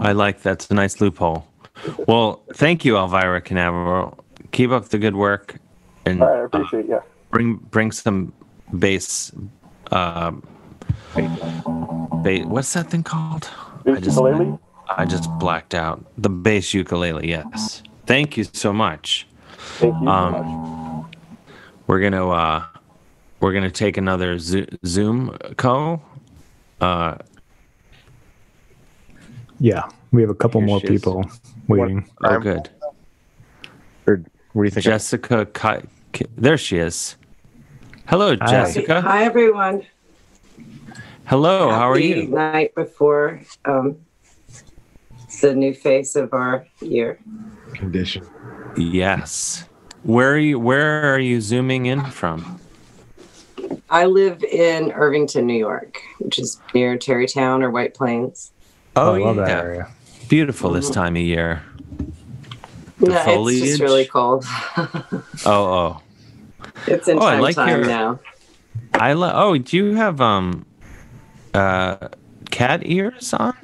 I like that's a nice loophole. Well, thank you, Elvira Canaveral. Keep up the good work, and right, I appreciate you. bring bring some bass. Um, ba- what's that thing called? Bass ukulele? I just blacked out. The bass ukulele. Yes. Thank you so much. Thank you so um, We're gonna uh, we're gonna take another Zo- Zoom call. Uh, Yeah, we have a couple more people waiting. oh, good. Or what do you think? Jessica, Ki- Ki- there she is. Hello, Jessica. Hi, everyone. Hello, how are you? Night before um, the new face of our year. Condition. Yes. Where are you? Where are you zooming in from? I live in Irvington, New York, which is near Tarrytown or White Plains. Oh, I love yeah. that area. Beautiful this time of year. no, it's just really cold. Oh, oh. it's in Oh, I time like time your- now. I love. Oh, do you have um, uh, cat ears on?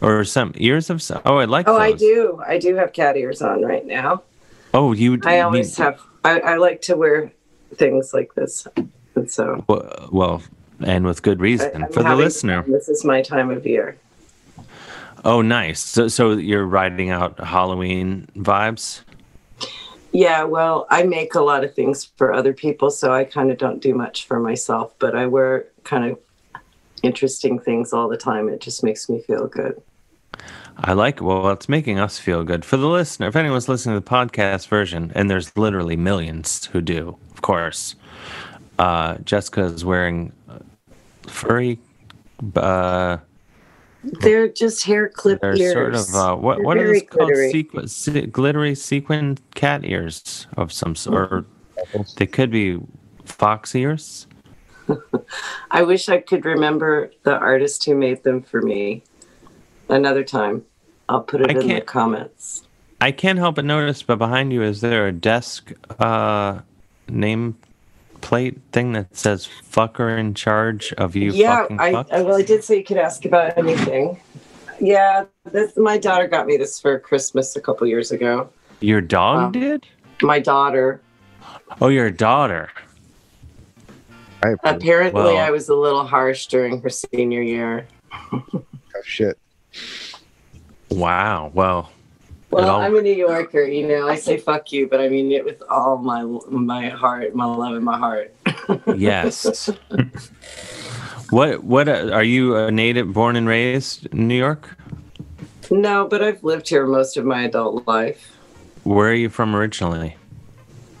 Or some ears of? some- Oh, I like Oh, I do. I do have cat ears on right now. Oh, you. Would I always have. I, I like to wear things like this, and so Well, well and with good reason I'm for the listener. This is my time of year. Oh, nice. So, so you're riding out Halloween vibes. Yeah, well, I make a lot of things for other people, so I kind of don't do much for myself, but I wear kind of interesting things all the time. It just makes me feel good. I like it. Well, it's making us feel good. For the listener, if anyone's listening to the podcast version, and there's literally millions who do, of course, uh, Jessica is wearing furry. Uh, They're just hair clip they're ears. sort of uh, what They're what are called? Sequ- se- glittery sequin cat ears of some sort. They could be fox ears. I wish I could remember the artist who made them for me. Another time, I'll put it I in the can't- comments. I can't help but notice, but behind you, is there a desk uh, name plate thing that says "fucker in charge of you"? yeah, fucking I. I well, I did say you could ask about anything. Yeah, this, my daughter got me this for Christmas a couple years ago. Your dog did? My daughter. Oh, your daughter. Apparently, Well- I was a little harsh during her senior year. Tough shit. Wow. Well, Well, all- I'm a New Yorker, you know. I say "fuck you," but I mean it with all my my heart, my love, and my heart. yes. what? What? Uh, are you a native, born and raised in New York? No, but I've lived here most of my adult life. Where are you from originally?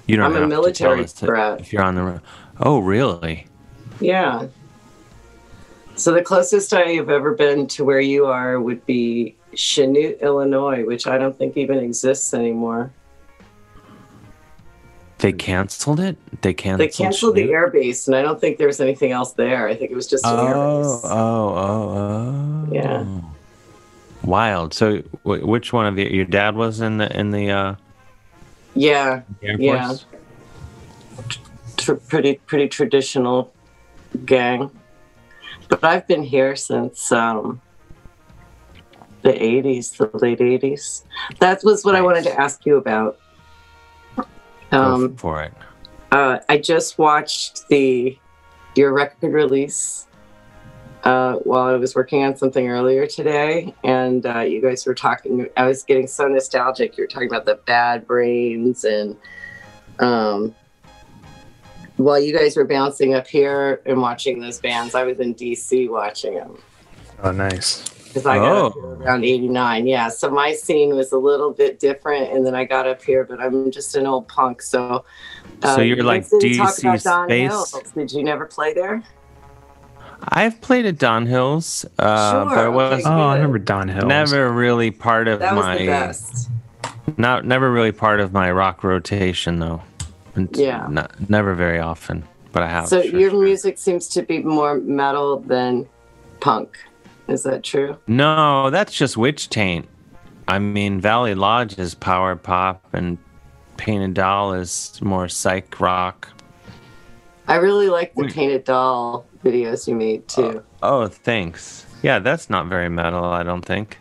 You don't I'm a military tell us that brat. if you're on the. ro- Oh, really? Yeah. So the closest I have ever been to where you are would be Chanute, Illinois, which I don't think even exists anymore. They canceled it. They canceled. They canceled the Chanute? air base, and I don't think there was anything else there. I think it was just an Oh, base. oh, oh, oh. Yeah. Wild. So, wh- which one of you? Your dad was in the in the uh, Yeah. Air yeah. Pretty pretty traditional gang. But I've been here since um, the 80s, the late 80s. That was what I wanted to ask you about. Um, Go for it. uh, I just watched the your record release uh, while I was working on something earlier today, and uh, you guys were talking. I was getting so nostalgic. You were talking about the Bad Brains, and um, while you guys were bouncing up here and watching those bands, I was in DC watching them Oh, nice. Because I got up Oh. here around '89. Yeah, so my scene was a little bit different, and then I got up here, but I'm just an old punk, so. uh, So you're like guys didn't talk DC about Don space? Hills. Did you never play there? I've played at Don Hill's, uh, Sure, but it was okay, Oh, I remember Don Hill's. never really part of That was my the best. not never really part of my rock rotation though. And Yeah. not, never very often, but I have. So sure. your music seems to be more metal than punk. Is that true? No, that's just Witch Taint. I mean, Valley Lodge is power pop, and Painted Doll is more psych rock. I really like the painted doll videos you made oh, too. Oh, thanks. Yeah, that's not very metal, I don't think.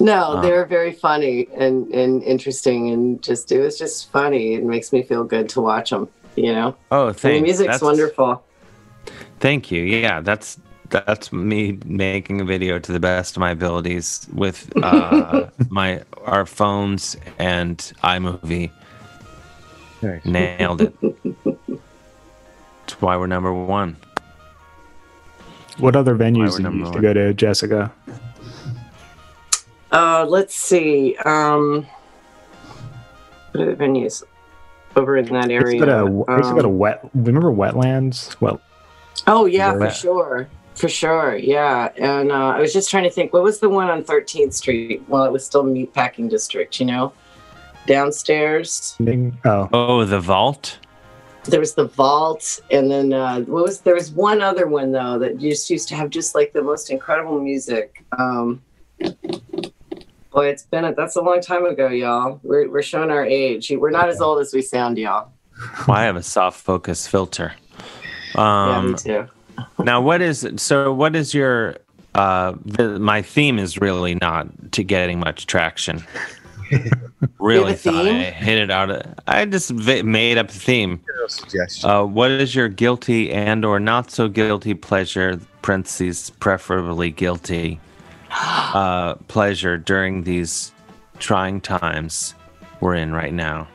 no, they were very funny and, and interesting and just it was just funny. It makes me feel good to watch them. You know, Oh, and the music's That's- wonderful. Thank you. Yeah, that's that's me making a video to the best of my abilities with uh, my our phones and iMovie. Nailed it. That's why we're number one. What other venues we're you used to go to, Jessica? Uh, let's see. Um, what are the venues over in that I used area? to go to, I used to go to Um, wet. Remember wetlands? Well, Oh yeah, for Yeah. sure, for sure, yeah. And uh, I was just trying to think, what was the one on 13th Street? Well, it was still Meatpacking District, you know, downstairs. oh, Oh, the vault. There was the vault, and then uh, what was there was one other one though that just used to have just like the most incredible music. Um, boy, it's been a, that's a long time ago, y'all. We're we're showing our age. We're not as old as we sound, y'all. Well, I have a soft focus filter. yeah, Um, me too. Now, what is so? What is your? Uh, the, my theme is really not to getting much traction. really thought? I hit it out. Of, I just v- made up a theme. Uh, what is your guilty and or not so guilty pleasure? Parentheses, preferably guilty. Uh, pleasure during these trying times we're in right now.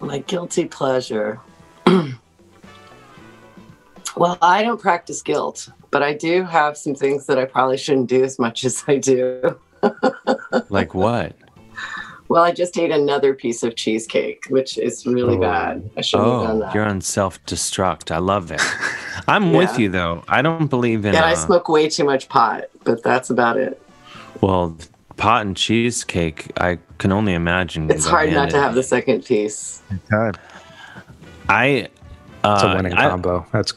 My guilty pleasure. well, I don't practice guilt, but I do have some things that I probably shouldn't do as much as I do. Like what? Well, I just ate another piece of cheesecake, which is really bad. I shouldn't have done Oh, that. you're on self destruct. I love it. I'm with you though. I don't believe in. and I uh, smoke way too much pot, but that's about it. Well, pot and cheesecake, I can only imagine. It's hard not to in have the second piece. Time. I. Uh, It's a winning I- combo. That's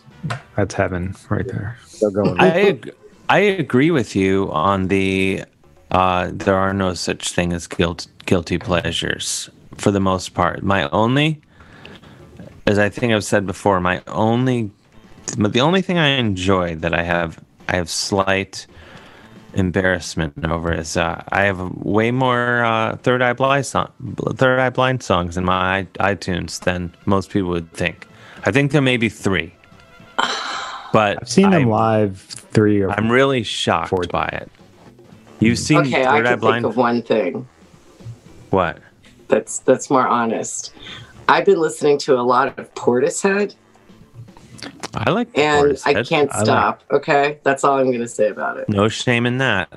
that's heaven right there. Going. I ag- I agree with you on the uh, there are no such thing as guilt guilty pleasures for the most part. My only, as I think I've said before, my only, but the only thing I enjoy that I have I have slight embarrassment over is uh, I have way more uh, Third Eye Blind song, Third Eye Blind songs in my iTunes than most people would think. I think there may be three, but I've seen them I- live three or I'm really shocked by it. You've seen okay, I Third Eye can Blind? think of one thing What? that's that's more honest. I've been listening to a lot of Portishead, I like and I can't I like- stop. Okay, that's all I'm going to say about it. no shame in that.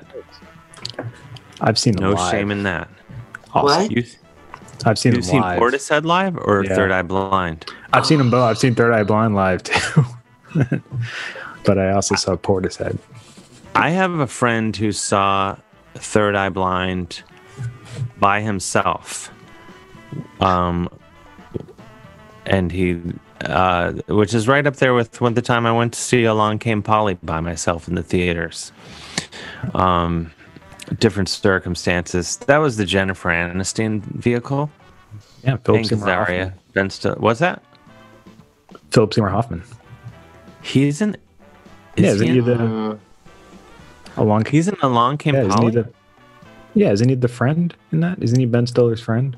I've seen them No live. shame in that. What? You, I've seen you've them seen live. Portishead live or Yeah. Third Eye Blind? I've seen them both. I've seen Third Eye Blind live too. but I also saw Portishead. I have a friend who saw Third Eye Blind by himself. Um, and he, uh, which is right up there with when the time I went to see Along Came Polly by myself in the theaters. Um, different circumstances. That was the Jennifer Aniston vehicle. Yeah, Philip Seymour Hoffman. Ben Still. What's that? Philip Seymour Hoffman. He's in. yeah, is isn't he he in- the along? He's in Along Came yeah, isn't he the? Yeah, isn't he the friend in that? Isn't he Ben Stiller's friend?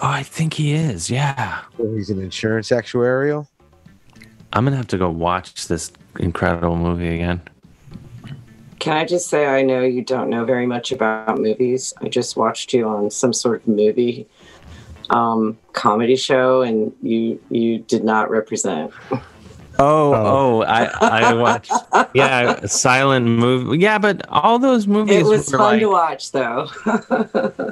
Oh, I think he is. Yeah. He's an insurance actuarial. I'm gonna have to go watch this incredible movie again. Can I just say I know you don't know very much about movies. I just watched you on some sort of movie um, comedy show, and you you did not represent. Oh, oh, I I watched. Yeah, silent movie. Yeah, but all those movies It was fun like to watch, though.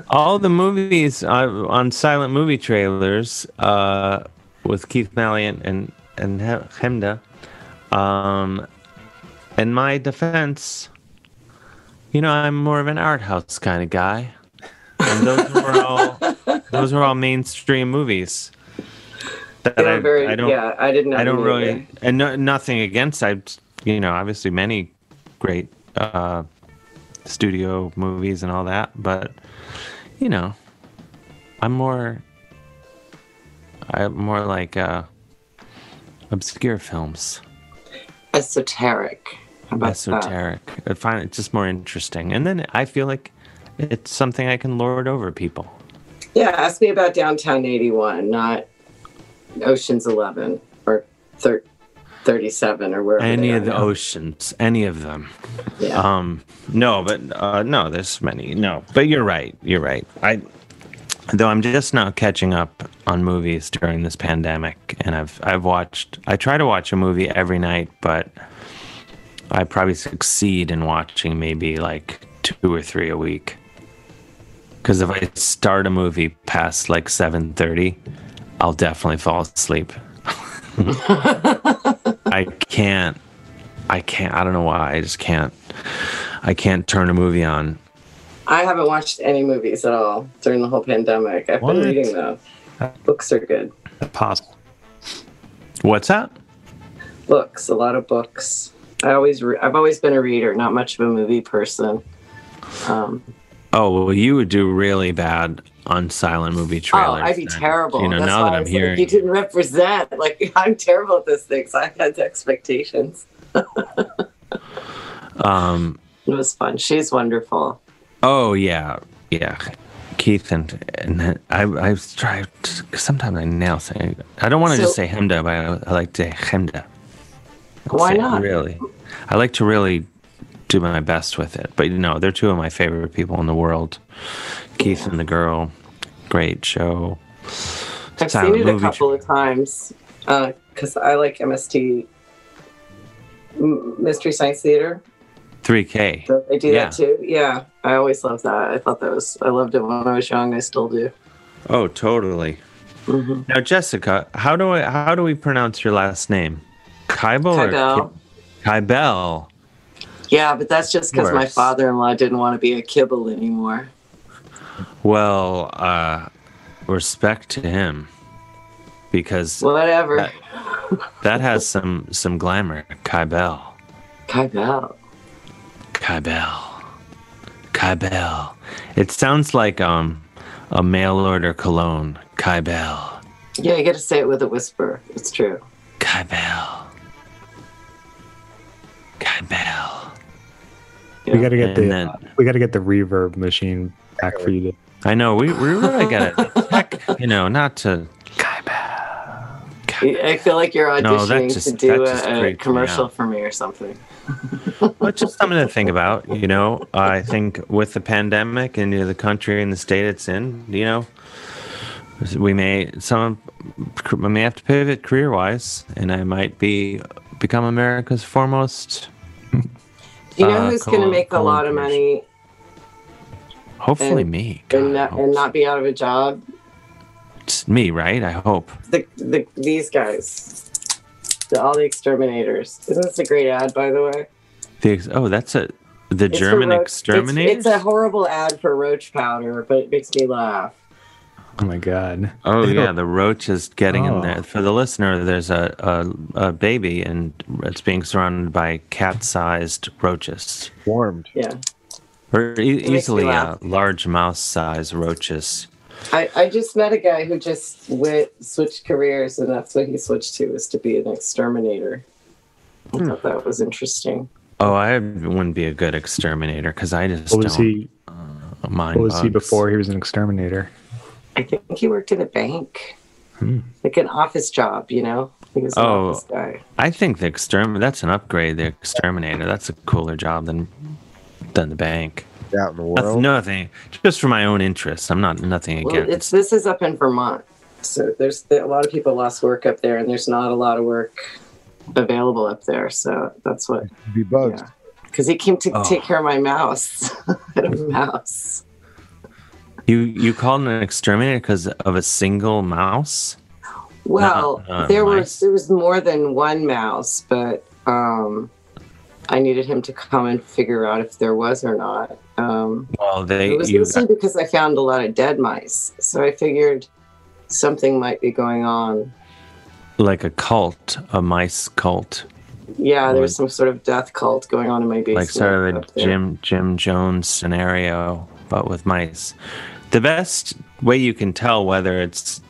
all the movies uh, on silent movie trailers uh, with Keith Mallion and and Chemda. Um, in my defense, you know, I'm more of an art house kind of guy, and those were all those were all mainstream movies. That I, very- I don't, yeah, I didn't know I don't really, either. and no, nothing against. I, you know, obviously many great uh, studio movies and all that, but you know, I'm more, I'm more like uh, obscure films, Esoteric. That? esoteric. I find it just more interesting, and then I feel like it's something I can lord over people. Yeah, ask me about Downtown 81, not Ocean's 11 or thir- 37 or wherever. any of the now. oceans any of them Yeah. um no but uh no there's many no but you're right you're right i though i'm just now catching up on movies during this pandemic and i've i've watched i try to watch a movie every night but i probably succeed in watching maybe like two or three a week because if i start a movie past like 7.30 i'll definitely fall asleep I can't. I can't. I don't know why. I just can't. I can't turn a movie on. I haven't watched any movies at all during the whole pandemic. I've What? been reading though. Books are good. Possible. What's that? Books, a lot of books. I always, re- I've always been a reader, not much of a movie person. Um, Oh well, you would do really bad on silent movie trailers. oh, I'd be terrible. You know, That's now that I'm like, hearing, you didn't represent. Like I'm terrible at this thing, so I had expectations. um, It was fun. She's wonderful. oh yeah, yeah, Keith and and I I try sometimes I nail saying I don't want to So- just say Chemda, but I, I like to Chemda. Why Say not? Really, I like to really do my best with it. But you know, they're two of my favorite people in the world. Keith and the girl, great show. I've Silent seen it a couple of times because I like MST Mystery Science Theater. 3K. Don't they do Yeah. that too? Yeah, I always loved that. I thought that was I loved it when I was young. I still do. Oh, totally. Mm-hmm. Now, Jessica, how do I how do we pronounce your last name? Kybel or Kybel. Kybel? Yeah, but that's just because my father-in-law didn't want to be a kibble anymore. Well, uh, respect to him because Whatever. that, that has some some glamour. Kybel. Kybel. Kybel. Kybel. It sounds like um a mail order cologne. Kybel. Yeah, you got to say it with a whisper. It's true. Kybel. Kybel. We got to get And the then- we got to get the reverb machine back for you to. I know we we really gotta check. You know, not to. I feel like you're No, that auditioning just- to do that just a, a freaked me commercial for me or something. Well, it's just something to think about. You know, I think with the pandemic and you know, the country and the state it's in, you know, we may some we may have to pivot career wise, and I might be become America's foremost. You know uh, who's going to make a lot of money Hopefully, and- me. and not, and not be out of a job? It's me, right? I hope. The, the these guys, the, all the exterminators. Isn't this a great ad, by the way? The ex- oh, that's a the It's German roach- exterminator. It's, it's a horrible ad for roach powder, but it makes me laugh. Oh my god. Oh They yeah, the roach is getting Oh. in there. For the listener, there's a, a a baby and it's being surrounded by cat-sized roaches, Warmed. Yeah. or e- easily uh, large mouse-sized roaches. I, I just met a guy who just went, switched careers, and that's what he switched to is to be an exterminator. I Hmm. thought that was interesting. Oh, I wouldn't be a good exterminator because I just What was don't he? mind. What was he before he was an exterminator? I think he worked in a bank, Hmm. like an office job. You know, he was Oh, office guy. I think the exterminator. That's an upgrade. The exterminator. That's a cooler job than than the bank. Out in the That's nothing. Just for my own interests. I'm not nothing Well, against. it's this is up in Vermont, so there's a lot of people lost work up there, and there's not a lot of work available up there. So that's what Be bugs. because he came to Oh. take care of my mouse. I had a mouse. You you called an exterminator because of a single mouse? Well, Not- not there mice. was there was more than one mouse, but um, I needed him to come and figure out if there was or not. Um, Well, they it was mostly got, because I found a lot of dead mice, so I figured something might be going on. like a cult, a mice cult, Yeah, there was some sort of death cult going on in my basement. like sort of a. Jim Jim Jones scenario, but with mice. The best way you can tell whether it's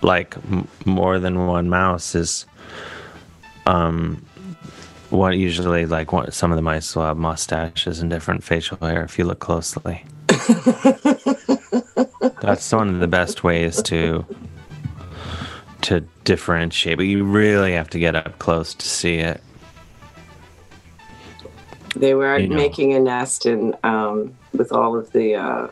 like m- more than one mouse is, um, what usually like what some of the mice will have mustaches and different facial hair if you look closely. That's one of the best ways to to differentiate, but you really have to get up close to see it. They were You know. making a nest in um, with all of the uh,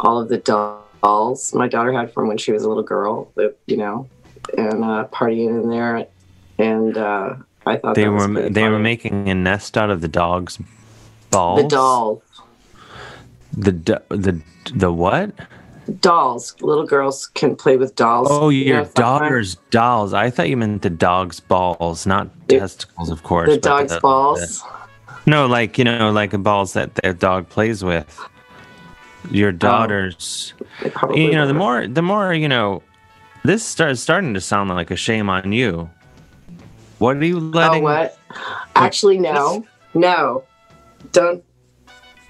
all of the dolls my daughter had from when she was a little girl. that, You know, and uh, partying in there, and uh, I thought They were they were making a nest out of the dog's balls. the doll The do- the the what? dolls. Little girls can play with dolls. Oh, You your it's like my- daughter's dolls. I thought you meant the dog's balls, not testicles, of course. the dog's balls. no, like you know, like the balls that their dog plays with. Your daughter's. They probably you know, the more the more you know. This starts starting to sound like a shame on you. What are you Oh, letting? what? Actually, no, no, don't.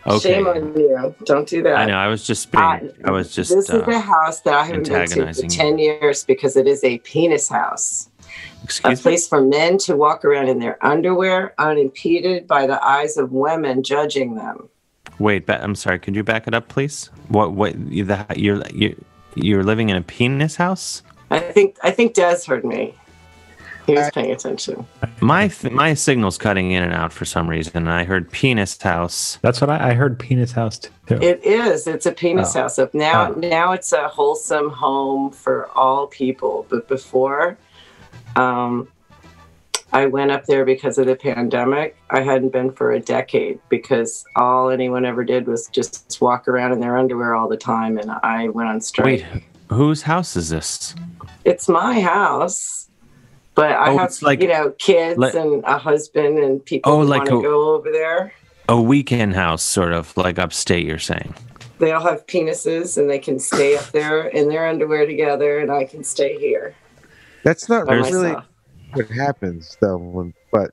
Okay. Shame on you. Don't do that. I know. I was just being. Uh, I was just. this uh, is a house that I haven't been to for 10 years because it is a penis house. Excuse a place for men to walk around in their underwear unimpeded by the eyes of women judging them. Wait, ba- I'm sorry. Could you back it up, please? What? What? You, the, you're you're you're living in a penis house? I think I think Dez heard me. He was paying attention. My th- my signal's cutting in and out for some reason. and I heard penis house. That's what I, I heard. Penis house too. It is. It's a penis Oh. house. Up now, Oh. now it's a wholesome home for all people. But before, um, I went up there because of the pandemic. I hadn't been for a decade because all anyone ever did was just walk around in their underwear all the time, and I went on strike. Wait, whose house is this? It's my house, but I Oh, have like- you know kids like- and a husband and people Oh, like want to a- go over there. A weekend house, sort of like upstate. You're saying? They all have penises and they can stay up there in their underwear together, and I can stay here. That's not By really myself. What happens though. When, but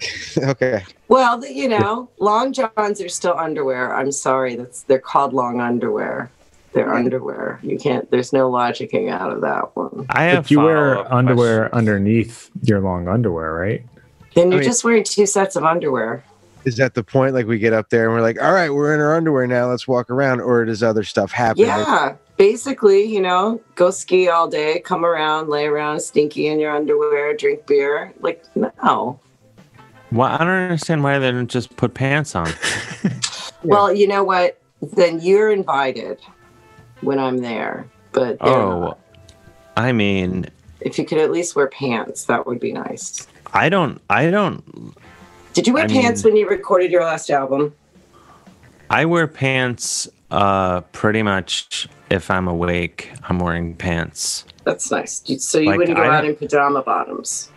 okay, Well, the- you know, long johns are still underwear. I'm sorry, that's they're called long underwear. They're underwear. You can't. There's no logicking out of that one. I have But you wear follow-up underwear underneath your long underwear, right? Then you're I mean- just wearing two sets of underwear. is that the point? Like we get up there and we're like, all right, we're in our underwear now. Let's walk around, or does other stuff happen? Like, Yeah, basically, you know, go ski all day, come around, lay around stinky in your underwear, drink beer. Like, no. Well, I don't understand why they don't just put pants on. Well, you know what? Then you're invited when I'm there. But Oh, not. I mean, if you could at least wear pants, that would be nice. I don't. I don't. Did you wear I pants mean- when you recorded your last album? I wear pants. Uh, pretty much. If I'm awake, I'm wearing pants. That's nice. So you Like, wouldn't go I out in pajama bottoms.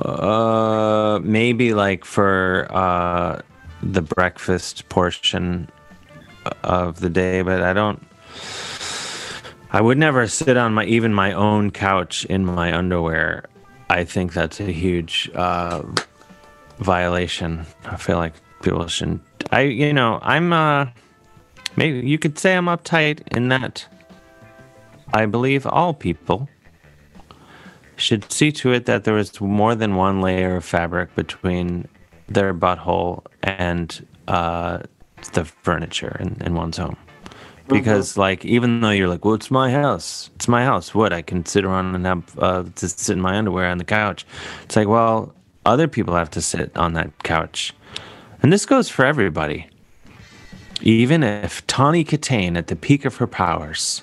Uh, maybe like for uh the breakfast portion of the day, but I don't. I would never sit on my even my own couch in my underwear. I think that's a huge uh, violation. I feel like people shouldn't. I you know I'm uh maybe you could say I'm uptight in that I believe all people should see to it that there is more than one layer of fabric between their butthole and uh, the furniture in, in one's home. Because, like, even though you're like, well, it's my house, it's my house. What? I can sit around and have uh, to sit in my underwear on the couch. It's like, well, other people have to sit on that couch, and this goes for everybody. Even if Tawny Kitaen, at the peak of her powers,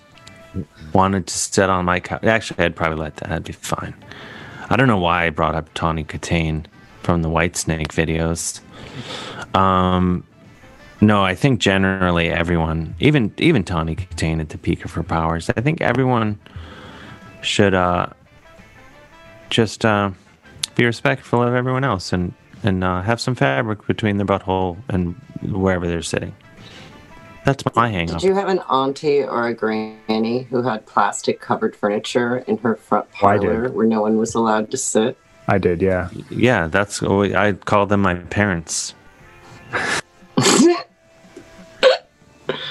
wanted to sit on my couch. Actually, I'd probably let that. That'd be fine. I don't know why I brought up Tawny Kitaen from the Whitesnake videos. Um, no, I think generally everyone, even even Tawny Kitaen at the peak of her powers, I think everyone should uh, just uh, be respectful of everyone else and and uh, have some fabric between their butthole and wherever they're sitting. That's my hang up. Did you have an auntie or a granny who had plastic covered furniture in her front Oh, I did. parlor where no one was allowed to sit? I did, yeah. Yeah, that's I call them my parents.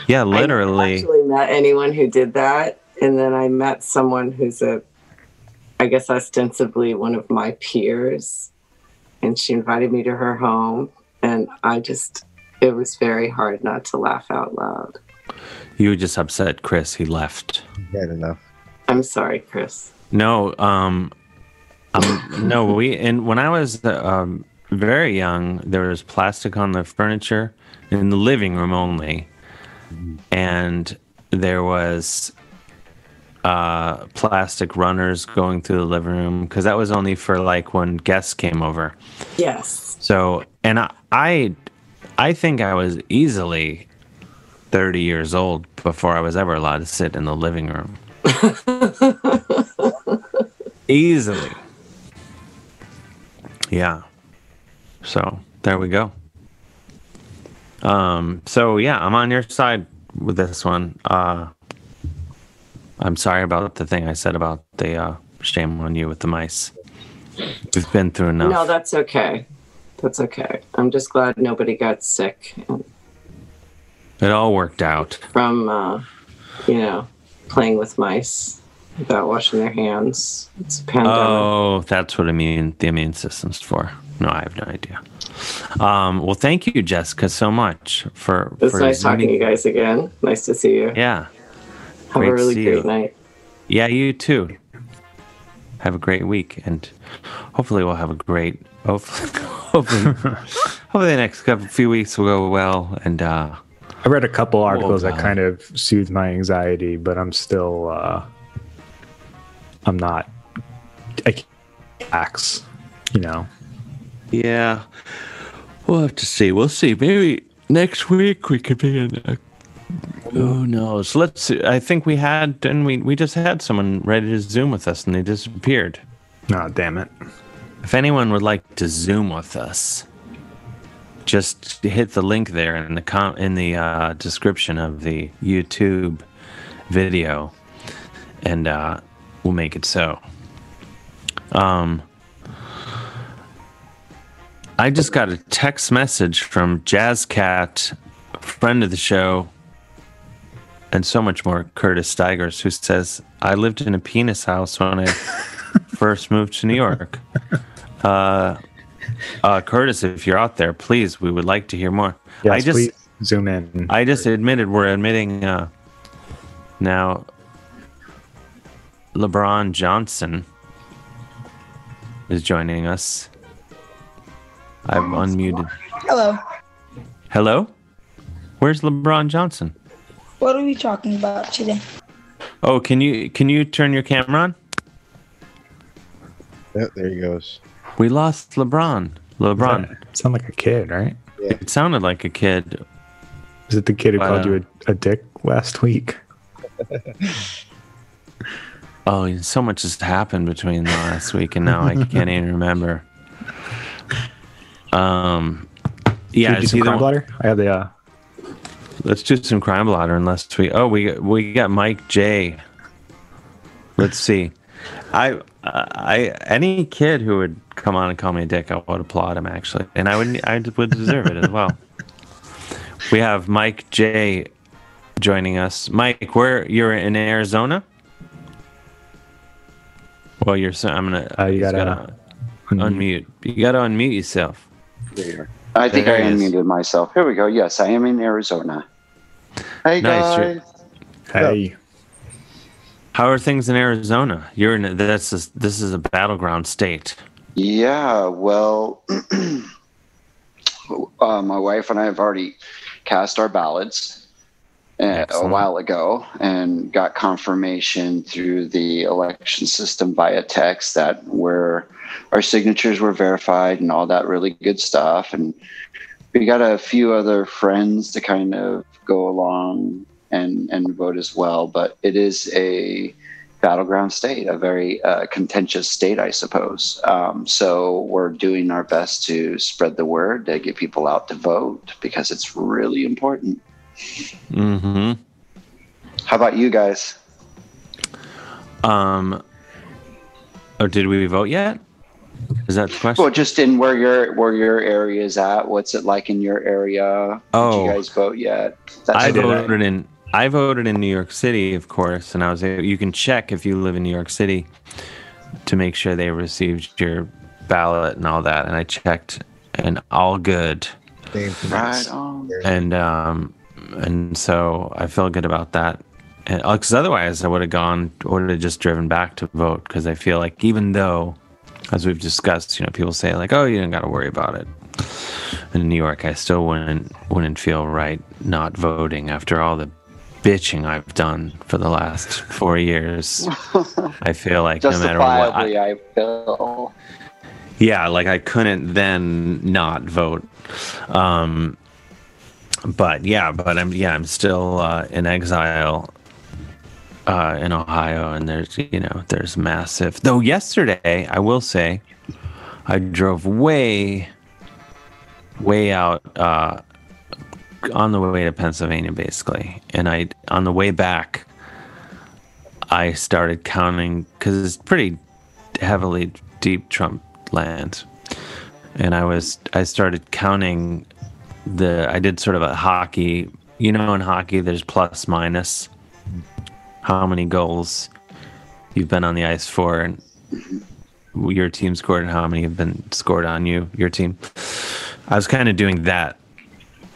yeah, literally. I actually met anyone who did that, and then I met someone who's a, I guess ostensibly one of my peers, and she invited me to her home, and I just, it was very hard not to laugh out loud. You just upset Chris. He left. Had enough. I'm sorry, Chris. No, um, um, no. We and when I was um, very young, there was plastic on the furniture in the living room only, and there was uh, plastic runners going through the living room because that was only for like when guests came over. Yes. So, and I, I, I think I was easily 30 years old before I was ever allowed to sit in the living room. easily. Yeah. So, there we go. Um, so yeah, I'm on your side with this one. Uh, I'm sorry about the thing I said about the uh, shame on you with the mice. We've been through enough. No, that's okay. That's okay. I'm just glad nobody got sick It all worked out. from, uh, you know, playing with mice without washing their hands. It's a pandemic. Oh, that's what immune the immune system's for. No, I have no idea. Um, well, thank you, Jessica, so much for. It's for nice talking to you guys again. Nice to see you. Yeah. Have Great a really great you. night. Yeah, you too. Have a great week, and hopefully we'll have a great. Hopefully, hopefully, hopefully the next couple few weeks will go well. And uh, I read a couple articles that kind of soothed my anxiety, but I'm still uh I'm not I can't relax, you know. yeah, we'll have to see. We'll see. Maybe next week we could be in. A, who knows? Let's. See. I think we had, and we we just had someone ready to zoom with us, and they disappeared. Oh, damn it. If anyone would like to Zoom with us, just hit the link there in the com- in the uh, description of the YouTube video, and uh, we'll make it so. Um, I just got a text message from Jazzcat, a friend of the show, and so much more, Curtis Stigers, who says, "I lived in a penis house when I first moved to New York." Uh, uh, Curtis, if you're out there, please, we would like to hear more. Yes, I just, please zoom in. I just admitted we're admitting uh, now. LeBron Johnson is joining us. I've unmuted. Hello. Hello, where's LeBron Johnson? What are we talking about today? Oh, can you can you turn your camera on? Yeah, there he goes. We lost LeBron. LeBron. Sound like a kid, right? Yeah. It sounded like a kid. Is it the kid who But, called uh, you a, a dick last week? Oh, so much has happened between last week and now. I can't even remember. Um, yeah, Should we do it's some either one- I have the uh Let's do some crime blotter unless we. Oh, we we got Mike J. Let's see. I I any kid who would come on and call me a dick, I would applaud him actually, and I would I would deserve it as well. We have Mike J. joining us. Mike, where you're in Arizona? Well, you're. so- I'm gonna. Uh, you he's gotta unmute. You gotta unmute yourself. I think There I is. unmuted myself. Here we go. Yes, I am in Arizona. Hey Nice, guys. Hey. How are things in Arizona? You're in. That's a, this is a battleground state. Yeah, well, uh, my wife and I have already cast our ballots uh, a while ago and got confirmation through the election system via text that we're, our signatures were verified and all that really good stuff. And we got a few other friends to kind of go along and, and vote as well. But it is a battleground state, a very uh, contentious state, I suppose. Um, so we're doing our best to spread the word to get people out to vote because it's really important. Mm-hmm. How about you guys? Um. Or did we vote yet? Is that the question? Well, just in where your where your area is at. What's it like in your area? Oh. Did you guys vote yet? I the- voted in. I voted in New York City, of course, and I was. You can check if you live in New York City to make sure they received your ballot and all that. And I checked, and all good. Right on. And um, and so I feel good about that. Because otherwise, I would have gone, would have just driven back to vote. Because I feel like even though, as we've discussed, you know, people say like, "Oh, you don't got to worry about it." In New York, I still wouldn't wouldn't feel right not voting after all the bitching I've done for the last four years. I feel like no matter what, I, I feel. yeah, like I couldn't then not vote. Um, but yeah, but I'm yeah, I'm still uh, in exile uh, in Ohio, and there's you know there's massive. Though yesterday, I will say, I drove way, way out uh, on the way to Pennsylvania, basically, and I on the way back, I started counting because it's pretty heavily deep Trump land, and I was I started counting the I did sort of a hockey. You know, in hockey, there's plus minus how many goals you've been on the ice for, and your team scored and how many have been scored on you, your team. I was kind of doing that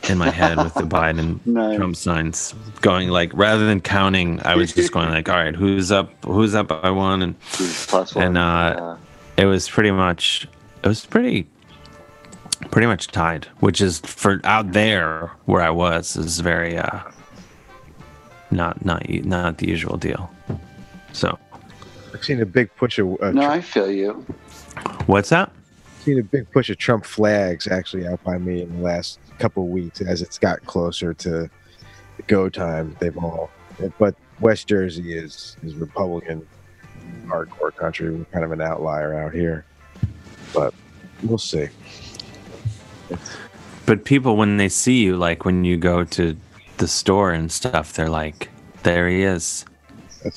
in my head with the Biden Nice. Trump signs, going like rather than counting, I was just going like, all right, who's up, who's up by one, and plus and uh, it was pretty much, it was pretty, pretty much tied, which is for out there where I was is very uh, not not not the usual deal. So I've seen a big push of uh, No, I feel you. what's that? seen a big push of Trump flags actually out by me in the last couple of weeks as it's got closer to go time. They've all, but West Jersey is is Republican hardcore country. We're kind of an outlier out here, but we'll see. But people, when they see you, like when you go to the store and stuff, they're like, "There he is.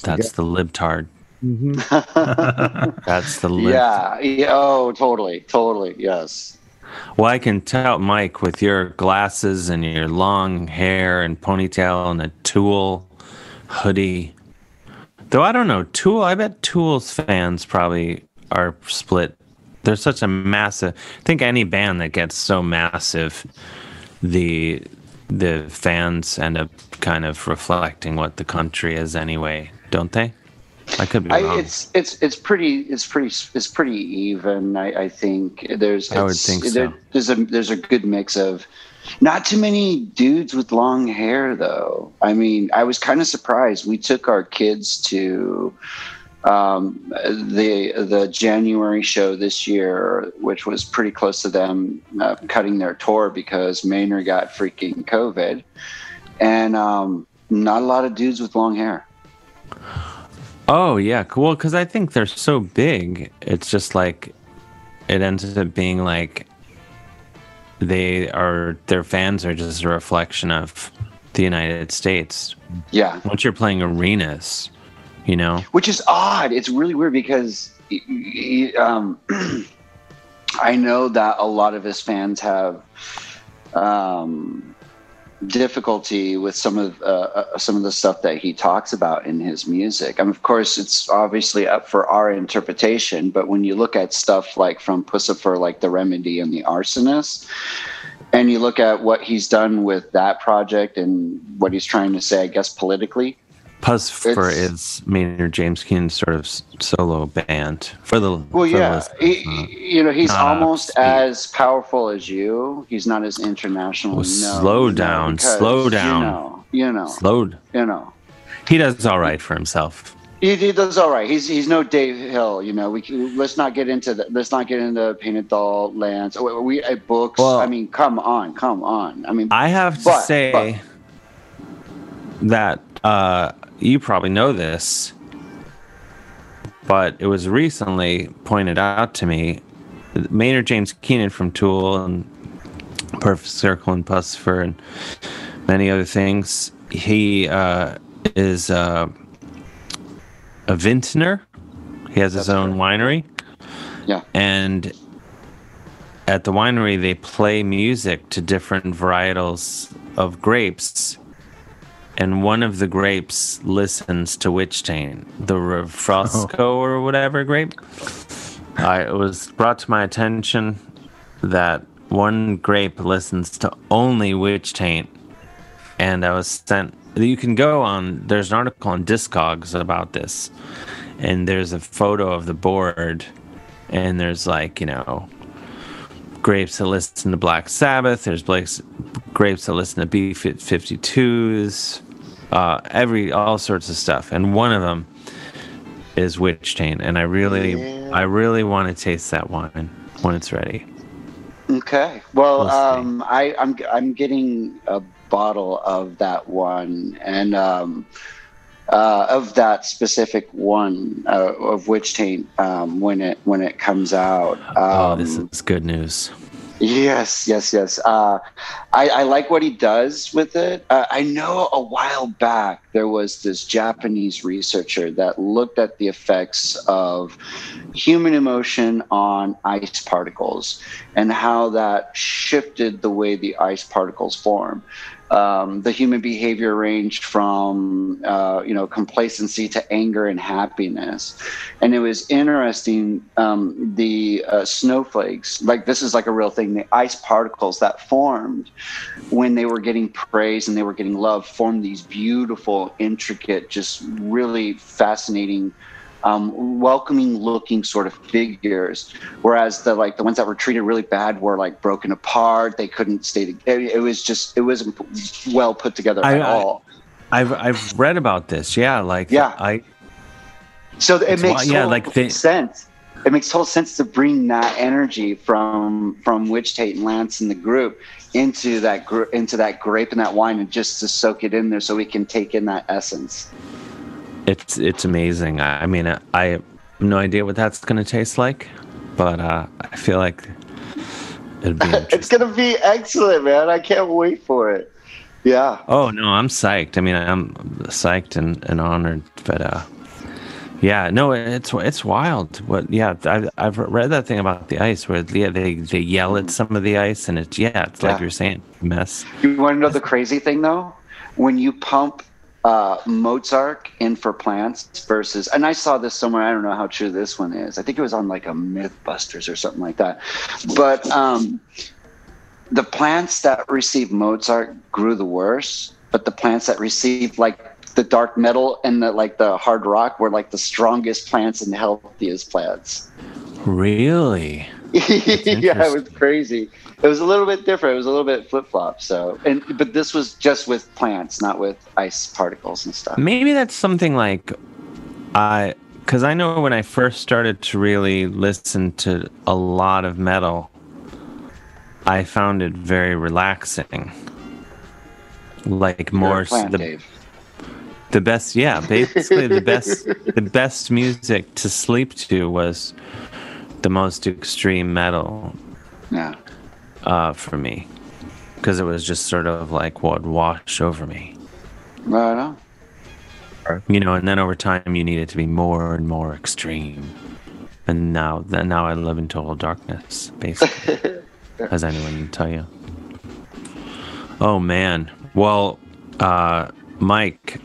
That's, the the, libtard. Mm-hmm. That's the lib." yeah, yeah. Oh, totally, totally. Yes. Well, I can tell, Mike, with your glasses and your long hair and ponytail and a Tool hoodie. Though I don't know, Tool. I bet Tool's fans probably are split. There's such a massive. I think any band that gets so massive, the the fans end up kind of reflecting what the country is anyway, don't they? I could be I, wrong. it's it's it's pretty it's pretty it's pretty even. I, I think there's I would think there- so. There's a there's a good mix of not too many dudes with long hair though. I mean, I was kind of surprised. We took our kids to um, the the January show this year, which was pretty close to them uh, cutting their tour because Maynard got freaking COVID, and um, not a lot of dudes with long hair. Oh yeah, cool. Because I think they're so big. It's just like it ends up being like they are. Their fans are just a reflection of the United States. Yeah. Once you're playing arenas, you know. which is odd. It's really weird because y- um, I know that a lot of his fans have um, difficulty with some of uh, uh, some of the stuff that he talks about in his music. I mean, of course, it's obviously up for our interpretation. But when you look at stuff like from Puscifer, like The Remedy and The Arsonist. And you look at what he's done with that project and what he's trying to say, I guess, politically. Puscifer It's- is Maynard James Keenan's sort of solo band for the. Well, for yeah, listeners, he, you know, he's almost speed. as powerful as you. He's not as international. Well, known, slow down, because, slow down. You know, you know, Slowed. you know. He does all right for himself. He, he does all right. He's he's no Dave Hill. You know, we can, let's not get into the, let's not get into painted doll lands. Oh, We uh, books. Well- I mean, come on, come on. I mean, I have to but- say that uh, you probably know this, but it was recently pointed out to me. Maynard James Keenan from Tool and Perfect Circle and Puscifer and many other things. He uh, is uh, a vintner. He has his own winery. Yeah. And at the winery, they play music to different varietals of grapes. And one of the grapes listens to Witch Taint, the Refosco oh. or whatever grape. I, it was brought to my attention that one grape listens to only Witch Taint. And I was sent. You can go on, there's an article on Discogs about this. And there's a photo of the board. And there's like, you know, grapes that listen to Black Sabbath. There's Blake's, grapes that listen to B 52s. Uh, every all sorts of stuff, and one of them is Witch Taint, and I really, I really want to taste that wine when it's ready. Okay. Well, We'll um, I, I'm I'm getting a bottle of that one, and um, uh, of that specific one uh, of Witch Taint um, when it when it comes out. Um, oh, this is good news. Yes, yes, yes. Uh, I, I like what he does with it. Uh, I know a while back there was this Japanese researcher that looked at the effects of human emotion on ice particles and how that shifted the way the ice particles form. Um, the human behavior ranged from uh, you know complacency to anger and happiness. And it was interesting um, the uh, snowflakes like this is like a real thing. The ice particles that formed when they were getting praise and they were getting love formed these beautiful intricate just really fascinating um, welcoming looking sort of figures. Whereas the like the ones that were treated really bad were like broken apart. They couldn't stay together it, was just it wasn't well put together I- at I- all. I've I've read about this. Yeah, like Yeah. I so it makes why- yeah, like they- sense. It makes total sense to bring that energy from from Witch Taint and lance and the group into that gr- into that grape and that wine and just to soak it in there so we can take in that essence it's it's amazing. I, I mean, I, I have no idea what that's gonna taste like, but uh, I feel like it'd be. it's gonna be excellent man i can't wait for it yeah oh no, I'm psyched. I mean, I'm psyched and, and honored, but uh, yeah, no, it's it's wild. What? Yeah, I've I've read that thing about the ice where yeah they they yell at some of the ice and it's yeah it's like you're saying mess. You want to know the crazy thing though? When you pump uh, Mozart in for plants versus, and I saw this somewhere. I don't know how true this one is. I think it was on like a MythBusters or something like that. But um, the plants that received Mozart grew the worst, but the plants that received like the dark metal and the like the hard rock were like the strongest plants and the healthiest plants. Really? yeah, it was crazy. It was a little bit different. It was a little bit flip flop. So, and but this was just with plants, not with ice particles and stuff. Maybe that's something like I because I know when I first started to really listen to a lot of metal, I found it very relaxing. Like more plant, the Dave. the best, yeah, basically the best the best music to sleep to was the most extreme metal Yeah. uh, for me because it was just sort of like what washed over me. Right on. you know and then over time you need it to be more and more extreme and now then now i live in total darkness basically as anyone can tell you oh man well uh mike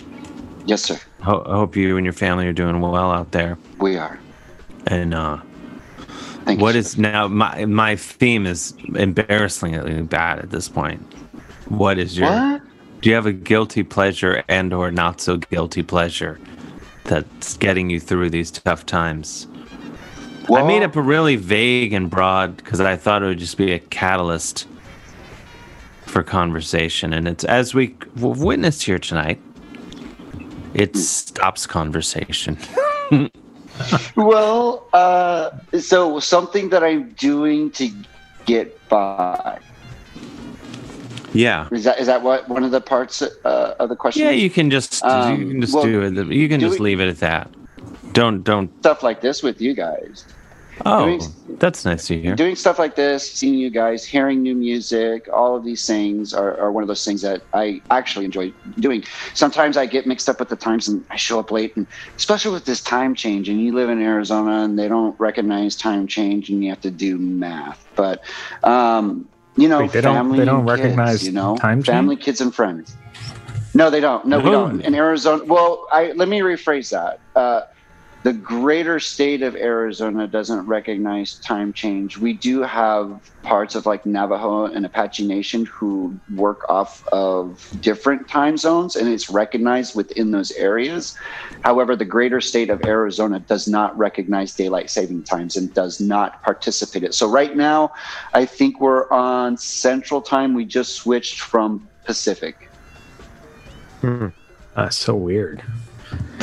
Yes, sir. ho- I hope you and your family are doing well out there We are. and uh what is now my my theme is embarrassingly bad at this point. What is your What? do you have a guilty pleasure and or not so guilty pleasure that's getting you through these tough times? I made up a really vague and broad because i thought it would just be a catalyst for conversation. And it's as we w- witnessed here tonight it stops conversation well, uh, so something that I'm doing to get by. yeah Is that is that what one of the parts uh, of the question? yeah is? you can just Um, you can just well, do it you can just leave it at that don't don't stuff like this with you guys. Oh Doing- that's nice to hear Doing stuff like this, seeing you guys, hearing new music, all of these things are, are one of those things that I actually enjoy doing. Sometimes I get mixed up with the times and I show up late, and especially with this time change. And you live in Arizona and they don't recognize time change, and you have to do math. But um, you know, Wait, they don't- family they don't and kids, recognize you know, time change? family, kids, and friends. No, they don't. No, we don't. In Arizona, well, I let me rephrase that. Uh, the greater state of Arizona doesn't recognize time change. We do have parts of like Navajo and Apache Nation who work off of different time zones and it's recognized within those areas. However, the greater state of Arizona does not recognize daylight saving times and does not participate it. So right now, I think we're on central time. We just switched from Pacific. Hmm. That's so weird.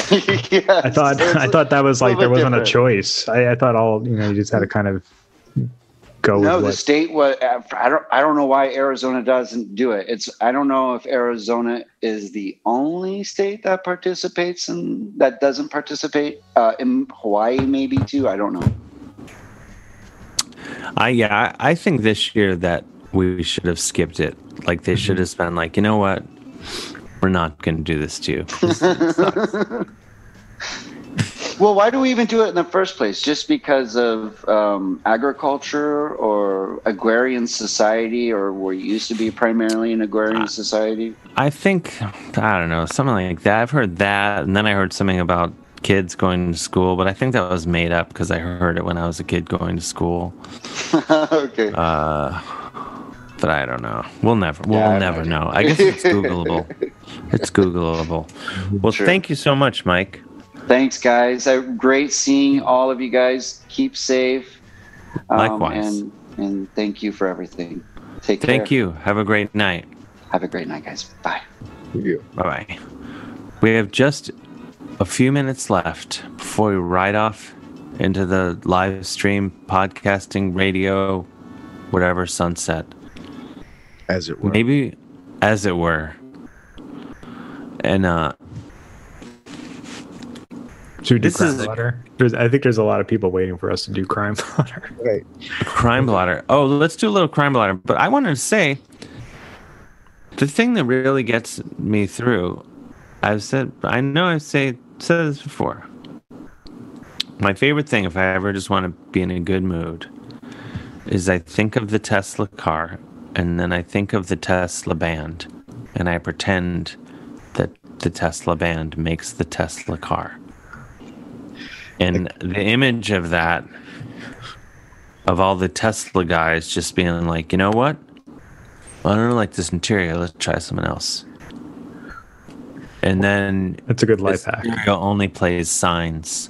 yeah, I thought it's I a thought that was like there wasn't a choice. I, I thought all you know you just had to kind of go with. no, with the what. state was. I don't. I don't know why Arizona doesn't do it. It's. I don't know if Arizona is the only state that participates and that doesn't participate. Uh, in Hawaii, maybe too. I don't know. I yeah, I, I think this year that we should have skipped it. Like they should have been like, you know what? We're not going to do this to you. Well, why do we even do it in the first place? Just because of um, agriculture or agrarian society, or were you used to be primarily an agrarian society? I think I don't know something like that. I've heard that, and then I heard something about kids going to school, but I think that was made up because I heard it when I was a kid going to school. okay. Uh, but I don't know. We'll never. We'll Yeah, never know. I guess it's Googleable. it's Googleable. Well, Sure. thank you so much, Mike. Thanks, guys. Uh, great seeing all of you guys. Keep safe. Um, Likewise. And, and thank you for everything. Take care. Thank you. Have a great night. Have a great night, guys. Bye. You. Bye bye. We have just a few minutes left before we ride off into the live stream podcasting radio, whatever sunset. As it were. Maybe as it were. And uh Should we do This crime is- blotter? There's, I think there's a lot of people waiting for us to do crime blotter. Right. crime blotter. Oh, let's do a little crime blotter. But I wanted to say the thing that really gets me through, I've said I know I've say said this before. My favorite thing if I ever just want to be in a good mood is I think of the Tesla car and then I think of the Tesla band and I pretend that the Tesla band makes the Tesla car. And the image of that of all the Tesla guys just being like, you know what? I don't like this interior. Let's try something else. And then That's a good life hack. stereo only plays signs.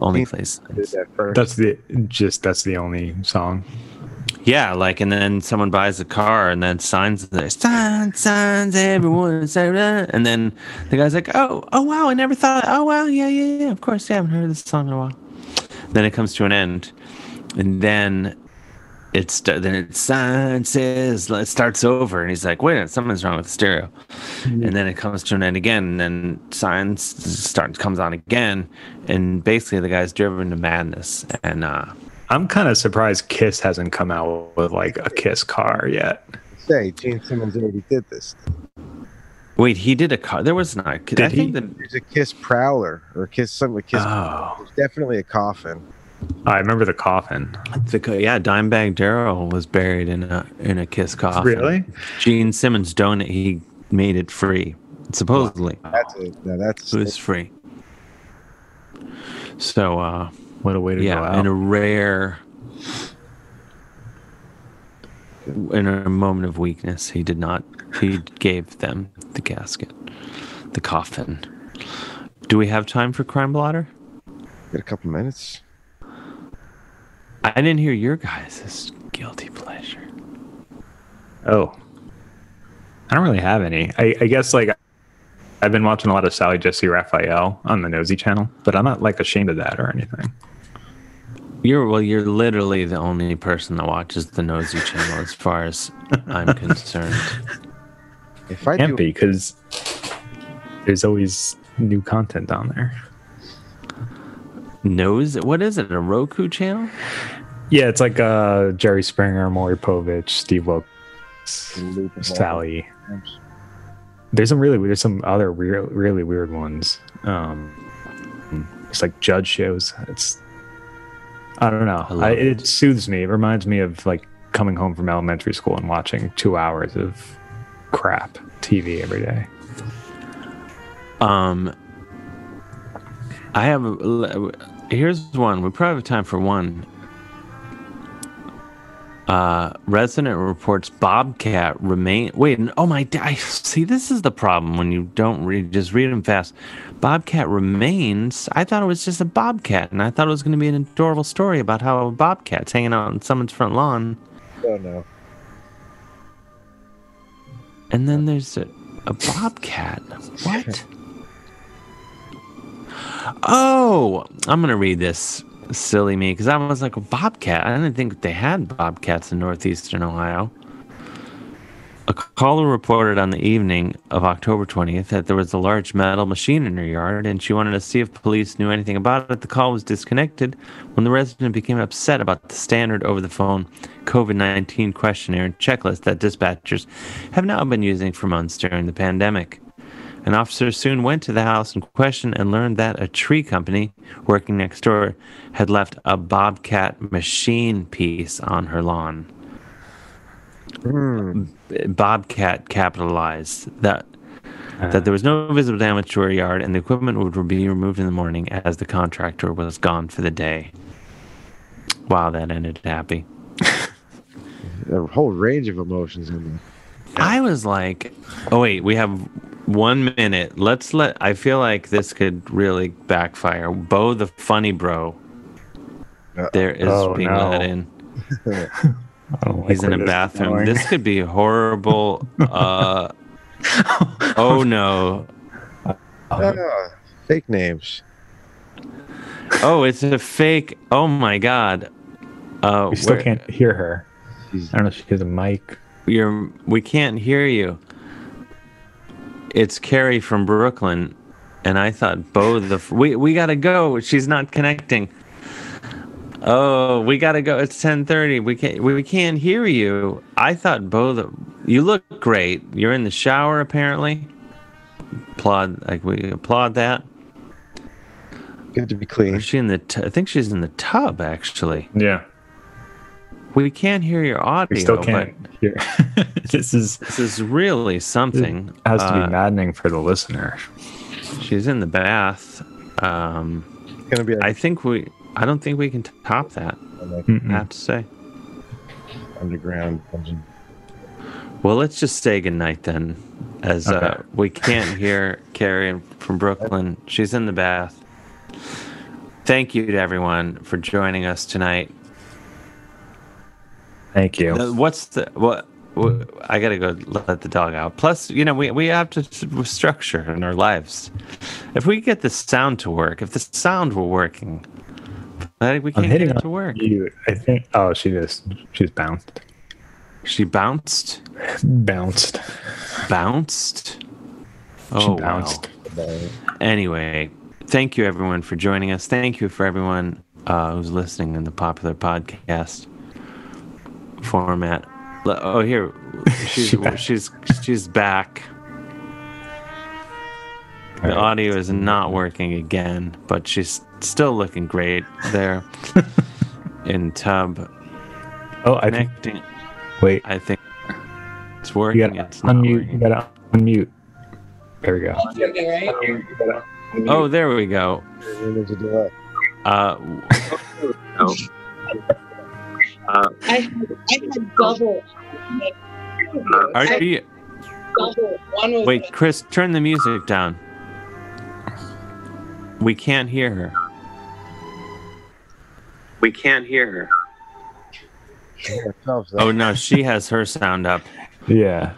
Only plays Did that first. That's the just that's the only song. Yeah, like, and then someone buys a car, and then signs there, signs, signs, everyone, and then the guy's like, oh, oh wow, I never thought, oh wow, yeah, yeah, yeah, of course, yeah, I haven't heard this song in a while. Then it comes to an end, and then it's then it sign says it starts over, and he's like, wait, a minute, something's wrong with the stereo, and then it comes to an end again, and then signs starts comes on again, and basically the guy's driven to madness, and uh, I'm kind of surprised Kiss hasn't come out with like a Kiss car yet. Say, Gene Simmons already did this. Wait, he did a car. There was not. I Did think he? that There's a Kiss Prowler or Kiss something with Kiss. Oh. There's definitely a coffin. I remember the coffin. the yeah, Dimebag Darrell was buried in a in a Kiss coffin. Really? Gene Simmons donate. He made it free. Supposedly, That's a no, that's it was free. So, uh, What a way to go yeah, out. in a rare, in a moment of weakness, he did not. He gave them the casket, the coffin. Do we have time for crime blotter? Got a couple minutes. I didn't hear your guys' guilty pleasure. Oh, I don't really have any. I, I guess like I've been watching a lot of Sally Jessy Raphael on the Nosey channel, but I'm not like ashamed of that or anything. You're well. You're literally the only person that watches the Nosey channel, as far as I'm concerned. If I Can't do, be because there's always new content on there. Nose? What is it? A Roku channel? Yeah, it's like uh, Jerry Springer, Maury Povich, Steve Wilkos, Loop Sally. times. There's some really there's some other real, really weird ones. Um, it's like judge shows. It's I don't know. I I, it soothes me. It reminds me of like coming home from elementary school and watching two hours of crap TV every day. Um, I have. A, here's one. We probably have time for one. Uh, resident reports Bobcat remain. Wait, oh my! I see. This is the problem when you don't read. Just read them fast. Bobcat remains. I thought it was just a bobcat, and I thought it was going to be an adorable story about how a bobcat's hanging out on someone's front lawn. Oh no. And then there's a, a bobcat. What? Oh, I'm gonna read this. Silly me, because I was like a bobcat. I didn't think they had bobcats in northeastern Ohio. A caller reported on the evening of October 20th that there was a large metal machine in her yard, and she wanted to see if police knew anything about it. The call was disconnected when the resident became upset about the standard over the phone COVID 19 questionnaire and checklist that dispatchers have now been using for months during the pandemic. An officer soon went to the house in question and learned that a tree company working next door had left a Bobcat machine piece on her lawn. Hmm. Bobcat capitalized that that uh-huh. there was no visible damage to her yard and the equipment would be removed in the morning as the contractor was gone for the day. Wow, that ended happy. A whole range of emotions in there. I was like, oh wait, we have one minute. Let's let. I feel like this could really backfire. Bo, the funny bro, uh, there is Oh, being no. let in. I don't like He's in a bathroom. going. This could be horrible. Uh, oh no! Ah, fake names. Oh, it's a fake. Oh my god. Uh, We still can't hear her. I don't know if she has a mic. You're. We can't hear you. It's Carrie from Brooklyn, and I thought Bo the. f- We we gotta go. She's not connecting. Oh, we gotta go. It's ten thirty. We can't. We, we can't hear you. I thought Bo the. You look great. You're in the shower apparently. Applaud. Like we applaud that. Good to be clean. Is she in the? T- I think she's in the tub actually. Yeah. We can't hear your audio. We still can't hear. this is This is really something. It has to be Uh, maddening for the listener. She's in the bath. Um, gonna be. I think we. I don't think we can top that. Mm-mm. I have to say. underground dungeon. Well, let's just say goodnight then, as uh, we can't hear Carrie from Brooklyn. She's in the bath. Thank you to everyone for joining us tonight. Thank you. Uh, What's the what? what I gotta go let the dog out. Plus, you know, we we have to structure in our lives. If we get the sound to work, if the sound were working, we can't get it to work. mute. I think. Oh, she just She's bounced. She bounced. Bounced. Bounced. She Oh, bounced. wow. Anyway, thank you everyone for joining us. Thank you for everyone uh, who's listening in the popular podcast format. Oh, here, she's She back. she's she's back. The Alright. audio is not working again, but she's still looking great there in tub. Oh, I think. Wait. I think it's You working. gotta It's not unmute. working. You gotta unmute. There we go. Oh, there we go. There's a delay. Uh, I had, I had double. are you? double. One was Wait, Chris, turn the music down. We can't hear her. We can't hear her. Oh no, she has her sound up. Yeah.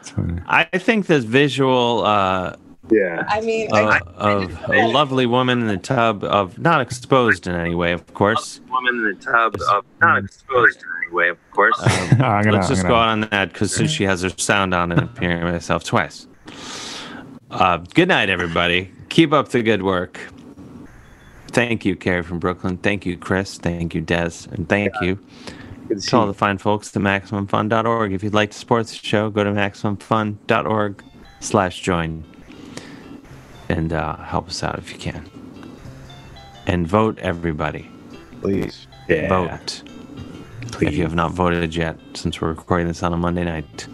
I think this visual uh, Yeah. I mean, uh, of a lovely woman in the tub of not exposed in any way, of course. Woman in the tub of not exposed in any way, of course. I'm gonna- let's just I'm go gonna- on that because since she has her sound on and appearing myself twice. Uh, good night, everybody. Keep up the good work. Thank you, Carrie from Brooklyn. Thank you, Chris. Thank you, Dez. And thank you to all the fine folks at MaximumFun.org. If you'd like to support the show, go to MaximumFun.org slash join and uh, help us out if you can. And vote, everybody. Please. Yeah. Vote. If you have not voted yet, since we're recording this on a Monday night.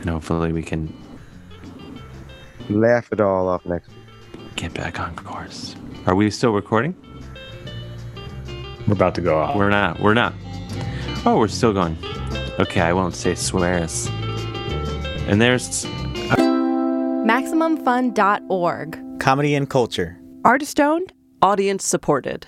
And hopefully we can Laugh it all off next week. get back on course. Are we still recording? We're about to go off. We're not. We're not. Oh, we're still going. Okay, I won't say swears. And there's MaximumFun.org. Comedy and culture. Artist owned, audience supported.